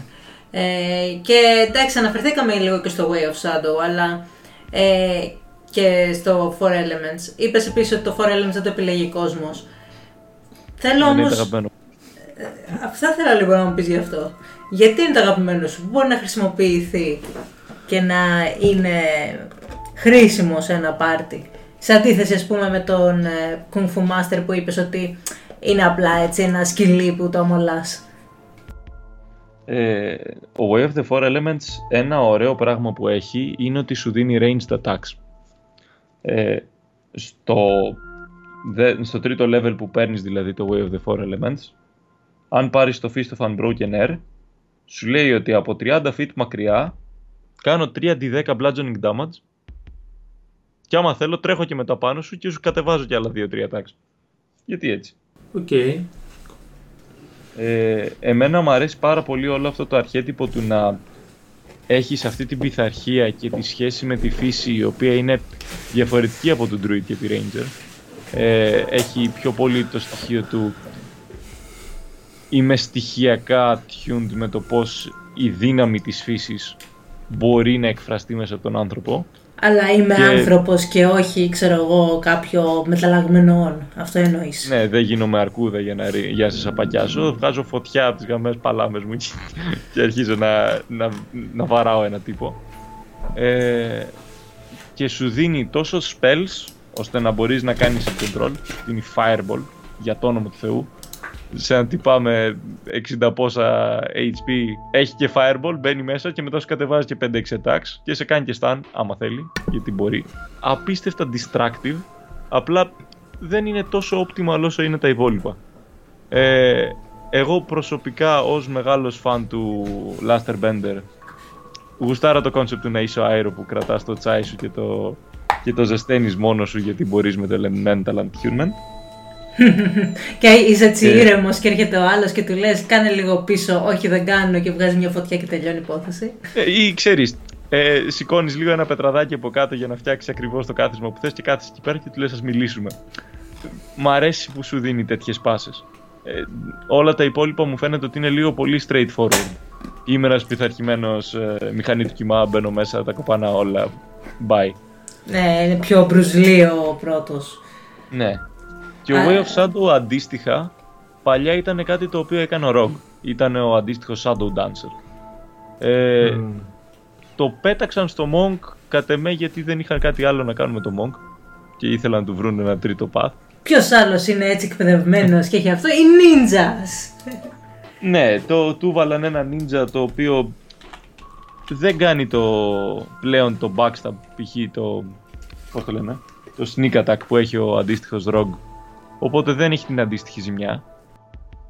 Ε, και εντάξει, αναφερθήκαμε λίγο και στο Way of Shadow, αλλά ε, και στο Four Elements. Είπες επίσης ότι το Four Elements δεν το επιλέγει κόσμος. Θέλω Δεν είναι όμω. το αγαπημένο. Αυτά θέλω λίγο να μου πεις γι' αυτό. Γιατί είναι το αγαπημένο σου, που μπορεί να χρησιμοποιηθεί και να είναι χρήσιμο σε ένα πάρτι. Σε αντίθεση, ας πούμε, με τον ε, Kung Fu Master που είπες ότι είναι απλά έτσι ένα σκυλί που το αμολάς. Ε, ο Way of the Four Elements ένα ωραίο πράγμα που έχει είναι ότι σου δίνει ranged attacks. Ε, στο, δε, στο τρίτο level που παίρνεις δηλαδή το Way of the Four Elements αν πάρεις το Fist of Unbroken Air σου λέει ότι από 30 feet μακριά κάνω 3d10 bludgeoning damage και άμα θέλω τρέχω και μετά πάνω σου και σου κατεβάζω και άλλα 2-3 attacks. Γιατί έτσι; Οκ. Ε, εμένα μου αρέσει πάρα πολύ όλο αυτό το αρχέτυπο του να έχεις αυτή την πειθαρχία και τη σχέση με τη φύση η οποία είναι διαφορετική από τον Druid και τη Ranger. Ε, έχει πιο πολύ το στοιχείο του είμαι στοιχειακά tuned με το πώς η δύναμη της φύσης μπορεί να εκφραστεί μέσα από τον άνθρωπο. Αλλά είμαι Και- άνθρωπος και όχι, ξέρω εγώ, κάποιο μεταλλαγμένο όν. Αυτό εννοείς. Ναι, δεν γίνομαι αρκούδα για να, ρι- για να σε σαπακιάσω. Βγάζω φωτιά από τις γαμμένες παλάμες μου και, και αρχίζω να, να, να βαράω ένα τύπο. Ε, και σου δίνει τόσο spells ώστε να μπορείς να κάνεις control. Δίνει fireball για το όνομα του Θεού. Σε έναν τυπά με 60 πόσα HP έχει και fireball, μπαίνει μέσα και μετά σου κατεβάζει και 5-6 attacks και σε κάνει και stun άμα θέλει, γιατί μπορεί. Απίστευτα distractive, απλά δεν είναι τόσο optimal όσο είναι τα υπόλοιπα. Ε, εγώ προσωπικά ως μεγάλος φαν του Laster Bender γουστάρα το concept του να είσαι ο αέρο που κρατάς το τσάι σου και το, και το ζεσταίνεις μόνος σου γιατί μπορείς με το elemental attunement. (laughs) Και είσαι έτσι Ε. ήρεμος και έρχεται ο άλλος και του λες: Κάνε λίγο πίσω, όχι δεν κάνω και βγάζει μια φωτιά και τελειώνει η υπόθεση. Ε, ή ξέρεις, ε, σηκώνεις λίγο ένα πετραδάκι από κάτω για να φτιάξεις ακριβώς το κάθισμα που θες και κάθεσαι εκεί πέρα και του λες ας μιλήσουμε. Μ' αρέσει που σου δίνει τέτοιες πάσες. Ε, όλα τα υπόλοιπα μου φαίνεται ότι είναι λίγο πολύ straightforward. Είμαι ένας πειθαρχημένος ε, μηχανή του κοιμά, μπαίνω μέσα, τα κοπάνα όλα. Bye. Ναι, είναι πιο μπρουζλίο ο πρώτος. Ναι. Και ο Α. Way of Shadow αντίστοιχα, παλιά ήταν κάτι το οποίο έκανε ο Rogue. Ήταν ο αντίστοιχος Shadow Dancer. Ε, Μμμ. Το πέταξαν στο Monk κατ' εμέ γιατί δεν είχαν κάτι άλλο να κάνουν με το Monk και ήθελαν να του βρουν ένα τρίτο path. Ποιος άλλος είναι έτσι εκπαιδευμένος και έχει αυτό, οι ninjas. Ναι, το, του βάλαν ένα ninja το οποίο δεν κάνει το πλέον το backstab π.χ. το πώς το λένε το sneak attack που έχει ο αντίστοιχος rogue οπότε δεν έχει την αντίστοιχη ζημιά.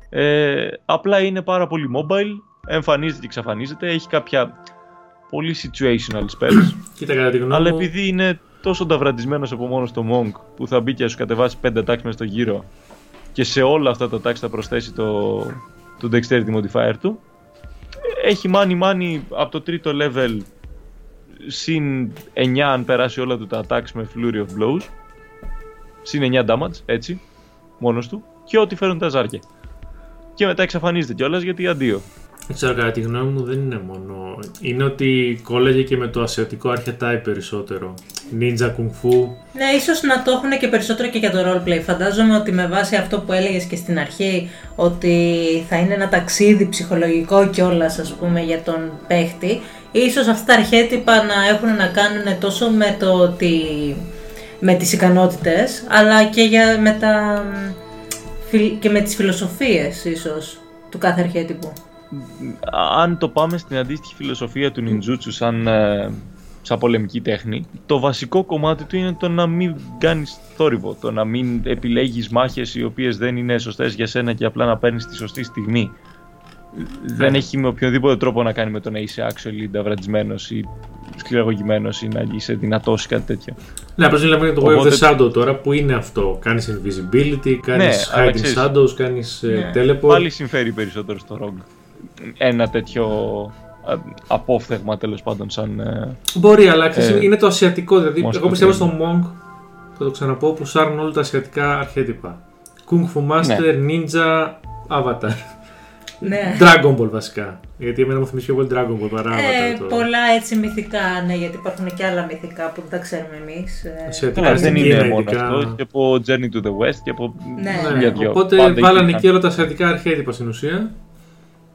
Ε, απλά είναι πάρα πολύ mobile εμφανίζεται και εξαφανίζεται έχει κάποια πολύ situational spells. (clears throat) Κοίτα, κατά τη γνώμη αλλά μου, επειδή είναι τόσο ταυραντισμένος από μόνο στο Monk που θα μπει και θα σου κατεβάσει 5 attacks μέσα στο γύρο και σε όλα αυτά τα attacks θα προσθέσει το, το dexterity modifier του έχει money money από το τρίτο level συν 9 αν περάσει όλα του τα attacks με flurry of blows. Συν 9 damage έτσι μόνος του και ό,τι φέρουν τα ζάρια και μετά εξαφανίζεται κιόλας γιατί αντίο δεν ξέρω, κατά τη γνώμη μου δεν είναι μόνο. Είναι ότι κόλλαγε και με το ασιατικό archetype περισσότερο. Ninja Kung Fu. Ναι, ίσως να το έχουν και περισσότερο και για το roleplay. Φαντάζομαι ότι με βάση αυτό που έλεγες και στην αρχή, ότι θα είναι ένα ταξίδι ψυχολογικό κιόλας, ας πούμε, για τον παίχτη, ίσως αυτά τα αρχέτυπα να έχουν να κάνουν τόσο με το ότι με τις ικανότητες, αλλά και, για, με, τα, φιλ- και με τις φιλοσοφίες ίσως του κάθε αρχέτυπου. αν το πάμε στην αντίστοιχη φιλοσοφία του ninjutsu σαν, ε, σαν πολεμική τέχνη, το βασικό κομμάτι του είναι το να μην κάνεις θόρυβο, το να μην επιλέγεις μάχες οι οποίες δεν είναι σωστές για σένα και απλά να παίρνεις τη σωστή στιγμή. Δεν έχει με οποιοδήποτε τρόπο να κάνει με το να είσαι actually νταβρατισμένος ή σκληραγωγημένος ή να είσαι δυνατός ή κάτι τέτοιο. Ναι, απλώς μιλάμε για το Way of Οπότε- the Shadow τώρα που είναι αυτό. Κάνεις invisibility, κάνεις Ναι, αλλά hiding ξέρεις- shadows, κάνεις Ναι. teleport. Πάλι συμφέρει περισσότερο στο ROG. Ένα τέτοιο α, απόφθεγμα τέλος πάντων σαν... ε, Μπορεί, αλλά ξέρεις, Ε, είναι το ασιατικό. Δηλαδή, Monster εγώ πιστεύω Hunter. στο Monk, θα το ξαναπώ, που σάρουν όλα τα ασιατικά αρχέτυπα. Kung Fu Master, Ninja, Avatar. Ναι. Dragon Ball βασικά. Γιατί εμένα μου θυμίζει πιο πολύ Dragon Ball παρά Ε, Avatar. Το... πολλά έτσι μυθικά, ναι, γιατί υπάρχουν και άλλα μυθικά που δεν τα ξέρουμε εμείς. Ε, Ασιατικά Καλά, δεν στην είναι Κίνα, μόνο ειδικά. αυτό. Και από Journey to the West και από. Ναι. Ναι, για δυο. οπότε Πάντα βάλανε υπήρχαν. εκεί όλα τα ασιατικά αρχέτυπα στην ουσία.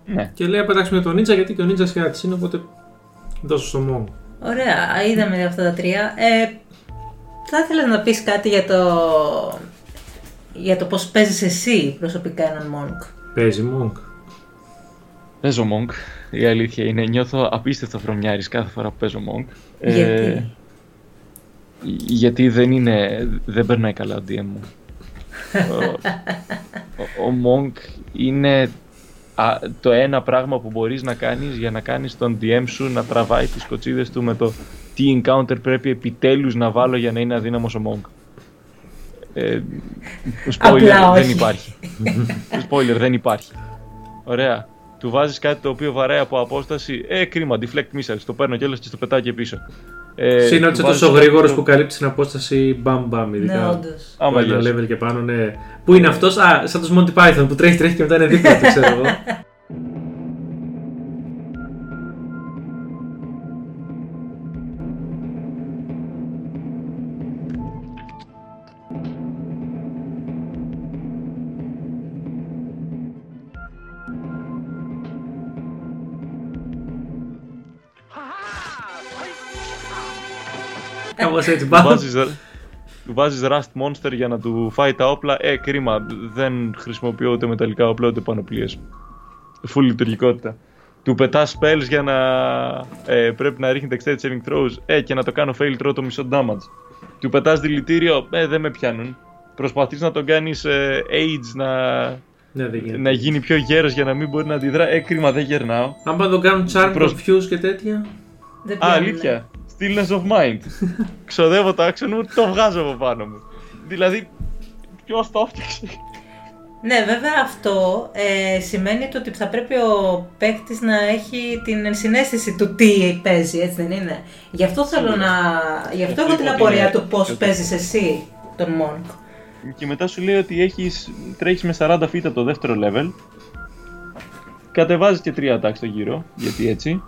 Ναι. Και λέει να πετάξουμε τον Ninja γιατί και ο Ninja ασιάτης είναι, οπότε δώσω στο Monk. Ωραία, είδαμε αυτά τα τρία. Ε, θα ήθελα να πεις κάτι για το, για το πώς παίζεις εσύ προσωπικά έναν Monk; Παίζει Monk. Παίζω Monk. Η αλήθεια είναι, νιώθω απίστευτο βρωμιάρης κάθε φορά που παίζω Monk. Ε, Γιατί; γιατί δεν είναι. Δεν περνάει καλά ο DM μου. ο, ο, ο Monk είναι α, το ένα πράγμα που μπορείς να κάνεις για να κάνεις τον DM σου να τραβάει τις κοτσίδες του με το τι encounter πρέπει επιτέλους να βάλω για να είναι αδύναμος ο Monk. Ε, spoiler Απλά δεν όχι. υπάρχει. (laughs) spoiler δεν υπάρχει. Ωραία. Του βάζεις κάτι το οποίο βαράει από απόσταση. Ε, κρίμα, deflect missiles. Το παίρνω κιόλας και στο πετάω και πίσω. Ε, Συν ότι του είσαι βάζεις τόσο κάτι γρήγορος το- που καλύπτει την απόσταση μπαμ μπαμ. Ναι, Ειδικά όντως. Άμα από ένα λες. level και πάνω, ναι. Πού είναι αυτός, Α, σαν τους Monty Python που τρέχει, τρέχει και μετά είναι δίπλα του, ξέρω εγώ. (laughs) Κάπως έτσι, Του μπαμ. βάζεις, του βάζεις Rust Monster για να του φάει τα όπλα. Ε, κρίμα. Δεν χρησιμοποιώ ούτε μεταλλικά όπλα ούτε πανοπλίες. Full λειτουργικότητα. Του πετάς spells για να ε, πρέπει να ρίχνει dexterity saving throws. Ε, και να το κάνω fail τρώω το μισό damage. Του πετάς δηλητήριο. Ε, δεν με πιάνουν. Προσπαθείς να τον κάνεις ε, age να, Ναι, δεν γίνεται. να γίνει πιο γέρος για να μην μπορεί να αντιδρά. Ε, κρίμα, δεν γερνάω. Αν πάνε να τον κάνουν charm, Προς- confuse και τέτοια. Δεν Α, πιάνουνε. αλήθεια. Stillness of mind. (laughs) Ξοδεύω το action μου, το βγάζω από πάνω μου. Δηλαδή, ποιος το έφτιαξε; Ναι, βέβαια αυτό ε, σημαίνει το ότι θα πρέπει ο παίκτης να έχει την ενσυναίσθηση του τι παίζει, έτσι δεν είναι; Γι' αυτό θέλω να. Γι' αυτό έχω την Οπωσδήποτε απορία είναι. του πώς Και- παίζεις εσύ τον Monk. Και μετά σου λέει ότι έχεις, τρέχεις με 40 feet από το δεύτερο level. Κατεβάζεις και 3 attacks στο γύρο, γιατί έτσι.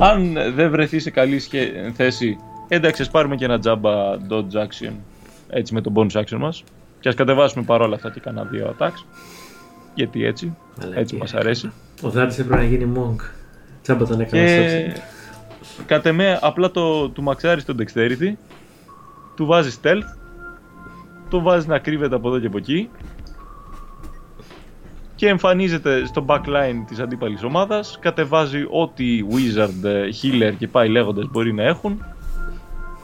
Αν δεν βρεθεί σε καλή σχέ- θέση, εντάξει, ας πάρουμε και ένα τζάμπα dodge action, έτσι με τον bonus action μας. Και ας κατεβάσουμε παρόλα αυτά και κανένα δύο attacks. Γιατί έτσι, Μαλακία. έτσι μας αρέσει. Ο Δάντης έπρεπε να γίνει monk. Τσάμπα τον έκανα Και στο κατ' εμέ απλά το, του μαξάρεις το dexterity, του βάζεις stealth, το βάζεις να κρύβεται από εδώ και από εκεί και εμφανίζεται στο backline της αντίπαλης ομάδας, κατεβάζει ό,τι wizard, ε, healer και πάει λέγοντας μπορεί να έχουν.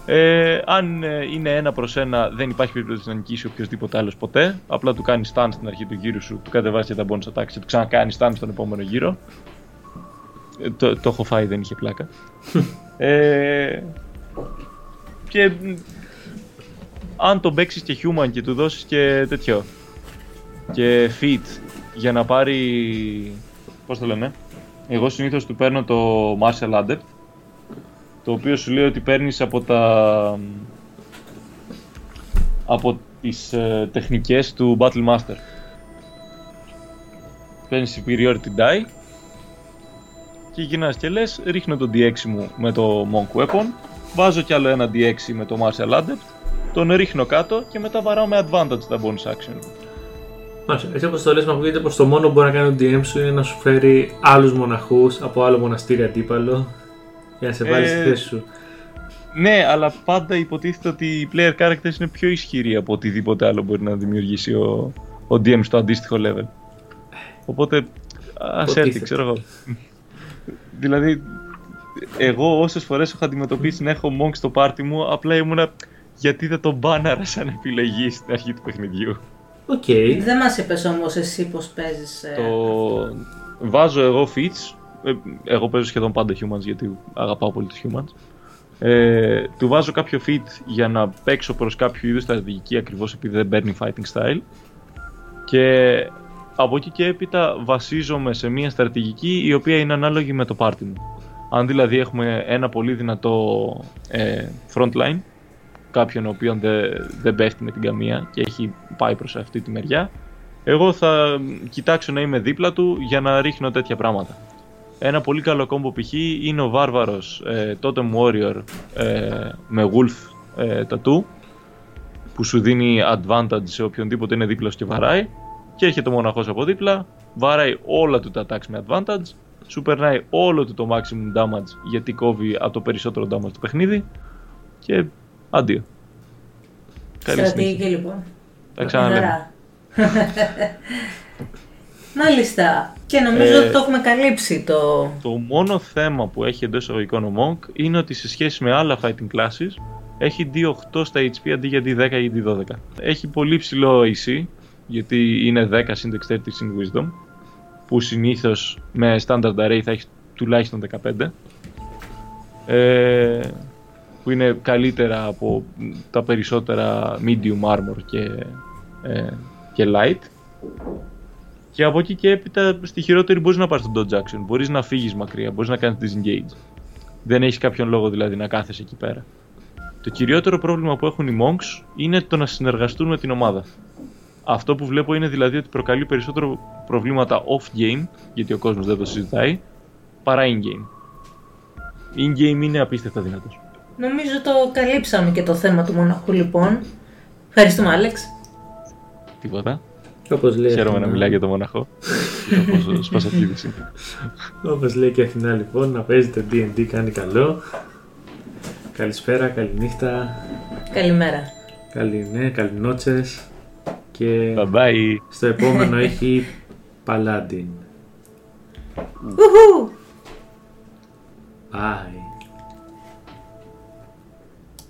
Ε, αν ε, είναι ένα προς ένα δεν υπάρχει περίπτωση να νικήσει οποιοδήποτε άλλος ποτέ, απλά του κάνει stun στην αρχή του γύρου σου, του κατεβάζει και τα bonus attacks και του ξανακάνει stun στον επόμενο γύρο. Ε, το, το έχω φάει, δεν είχε πλάκα. (laughs) ε, και μ, αν τον παίξεις και human και του δώσεις και τέτοιο και fit για να πάρει πώς το λένε εγώ συνήθως του παίρνω το martial adept το οποίο σου λέει ότι παίρνεις από τα από τις ε, τεχνικές του Battle Master. Παίρνεις superiority die και γυρνάς και λες ρίχνω το D6 μου με το Monk Weapon βάζω κι άλλο ένα D6 με το Martial Adept τον ρίχνω κάτω και μετά βαράω με advantage τα bonus action Μάλιστα. Έτσι όπως το λες, μου ακούγεται πως το μόνο που μπορεί να κάνει ο DM σου είναι να σου φέρει άλλους μοναχούς από άλλο μοναστήρι αντίπαλο Για να σε βάλει στη Ε, θέση σου. Ναι, αλλά πάντα υποτίθεται ότι οι player characters είναι πιο ισχυροί από οτιδήποτε άλλο μπορεί να δημιουργήσει ο, ο DM στο αντίστοιχο level. Οπότε, ας έρθει, Υποτίθεται. ξέρω εγώ. δηλαδή, εγώ όσες φορές έχω αντιμετωπίσει να έχω monk στο πάρτι μου, απλά ήμουνα γιατί δεν τον bannαρα σαν επιλογή στην αρχή του παιχνιδιού; Οκ. Δεν μας είπες όμως εσύ πώς παίζεις. Το βάζω εγώ feats. ε, Εγώ παίζω σχεδόν πάντα humans γιατί αγαπάω πολύ τους humans. Ε, του βάζω κάποιο feat για να παίξω προς κάποιο είδους στρατηγική ακριβώς επειδή δεν παίρνει fighting style. Και από εκεί και έπειτα βασίζομαι σε μια στρατηγική η οποία είναι ανάλογη με το πάρτι μου. Αν δηλαδή έχουμε ένα πολύ δυνατό ε, frontline, κάποιον ο οποίον δεν, δεν πέφτει με την καμία και έχει πάει προς αυτή τη μεριά, εγώ θα κοιτάξω να είμαι δίπλα του για να ρίχνω τέτοια πράγματα. Ένα πολύ καλό κόμπο π.χ. είναι ο Βάρβαρος ε, Totem Warrior ε, με Wolf ε, Tattoo που σου δίνει advantage σε οποιονδήποτε είναι δίπλα σου και βαράει και έρχεται ο μοναχός από δίπλα, βαράει όλα του τα attacks με advantage σου περνάει όλο του το maximum damage γιατί κόβει από το περισσότερο damage του παιχνίδι και αντίο. Καλή συνέχεια. Στρατηγική λοιπόν. Τα ξαναλέμε. Χαρά. Μάλιστα. Και νομίζω Ε, ότι το έχουμε καλύψει το. Το μόνο θέμα που έχει εντός εισαγωγικών ο Monk είναι ότι σε σχέση με άλλα fighting classes έχει D8 στα HP αντί για D10 ή D12. Έχει πολύ ψηλό AC γιατί είναι 10 συν Dexterity συν Wisdom που συνήθως με Standard Array θα έχει τουλάχιστον 15 ε, που είναι καλύτερα από τα περισσότερα medium armor και, ε, και light και από εκεί και έπειτα στη χειρότερη μπορείς να πάρει τον dodge action. Μπορείς να φύγεις μακριά, μπορείς να κάνεις disengage. Δεν έχει κάποιον λόγο δηλαδή να κάθεσαι εκεί πέρα. Το κυριότερο πρόβλημα που έχουν οι monks είναι το να συνεργαστούν με την ομάδα. Αυτό που βλέπω είναι δηλαδή ότι προκαλεί περισσότερο προβλήματα off game, γιατί ο κόσμος δεν το συζητάει, παρά in game. In game είναι απίστευτα δυνατός. Νομίζω το καλύψαμε και το θέμα του μοναχού λοιπόν. Ευχαριστούμε Άλεξ. Τίποτα. Όπως λέει, Χαίρομαι να Αθηνά- μιλάει για το μοναχό. Όπως σπασαφίδηση. Όπως λέει και η Αθηνά λοιπόν, να παίζετε D&D κάνει καλό. Καλησπέρα, καληνύχτα, Καλημέρα. καλή, ναι, καληνότσες και Bye bye. στο επόμενο έχει Paladin. Ουχου! Bye.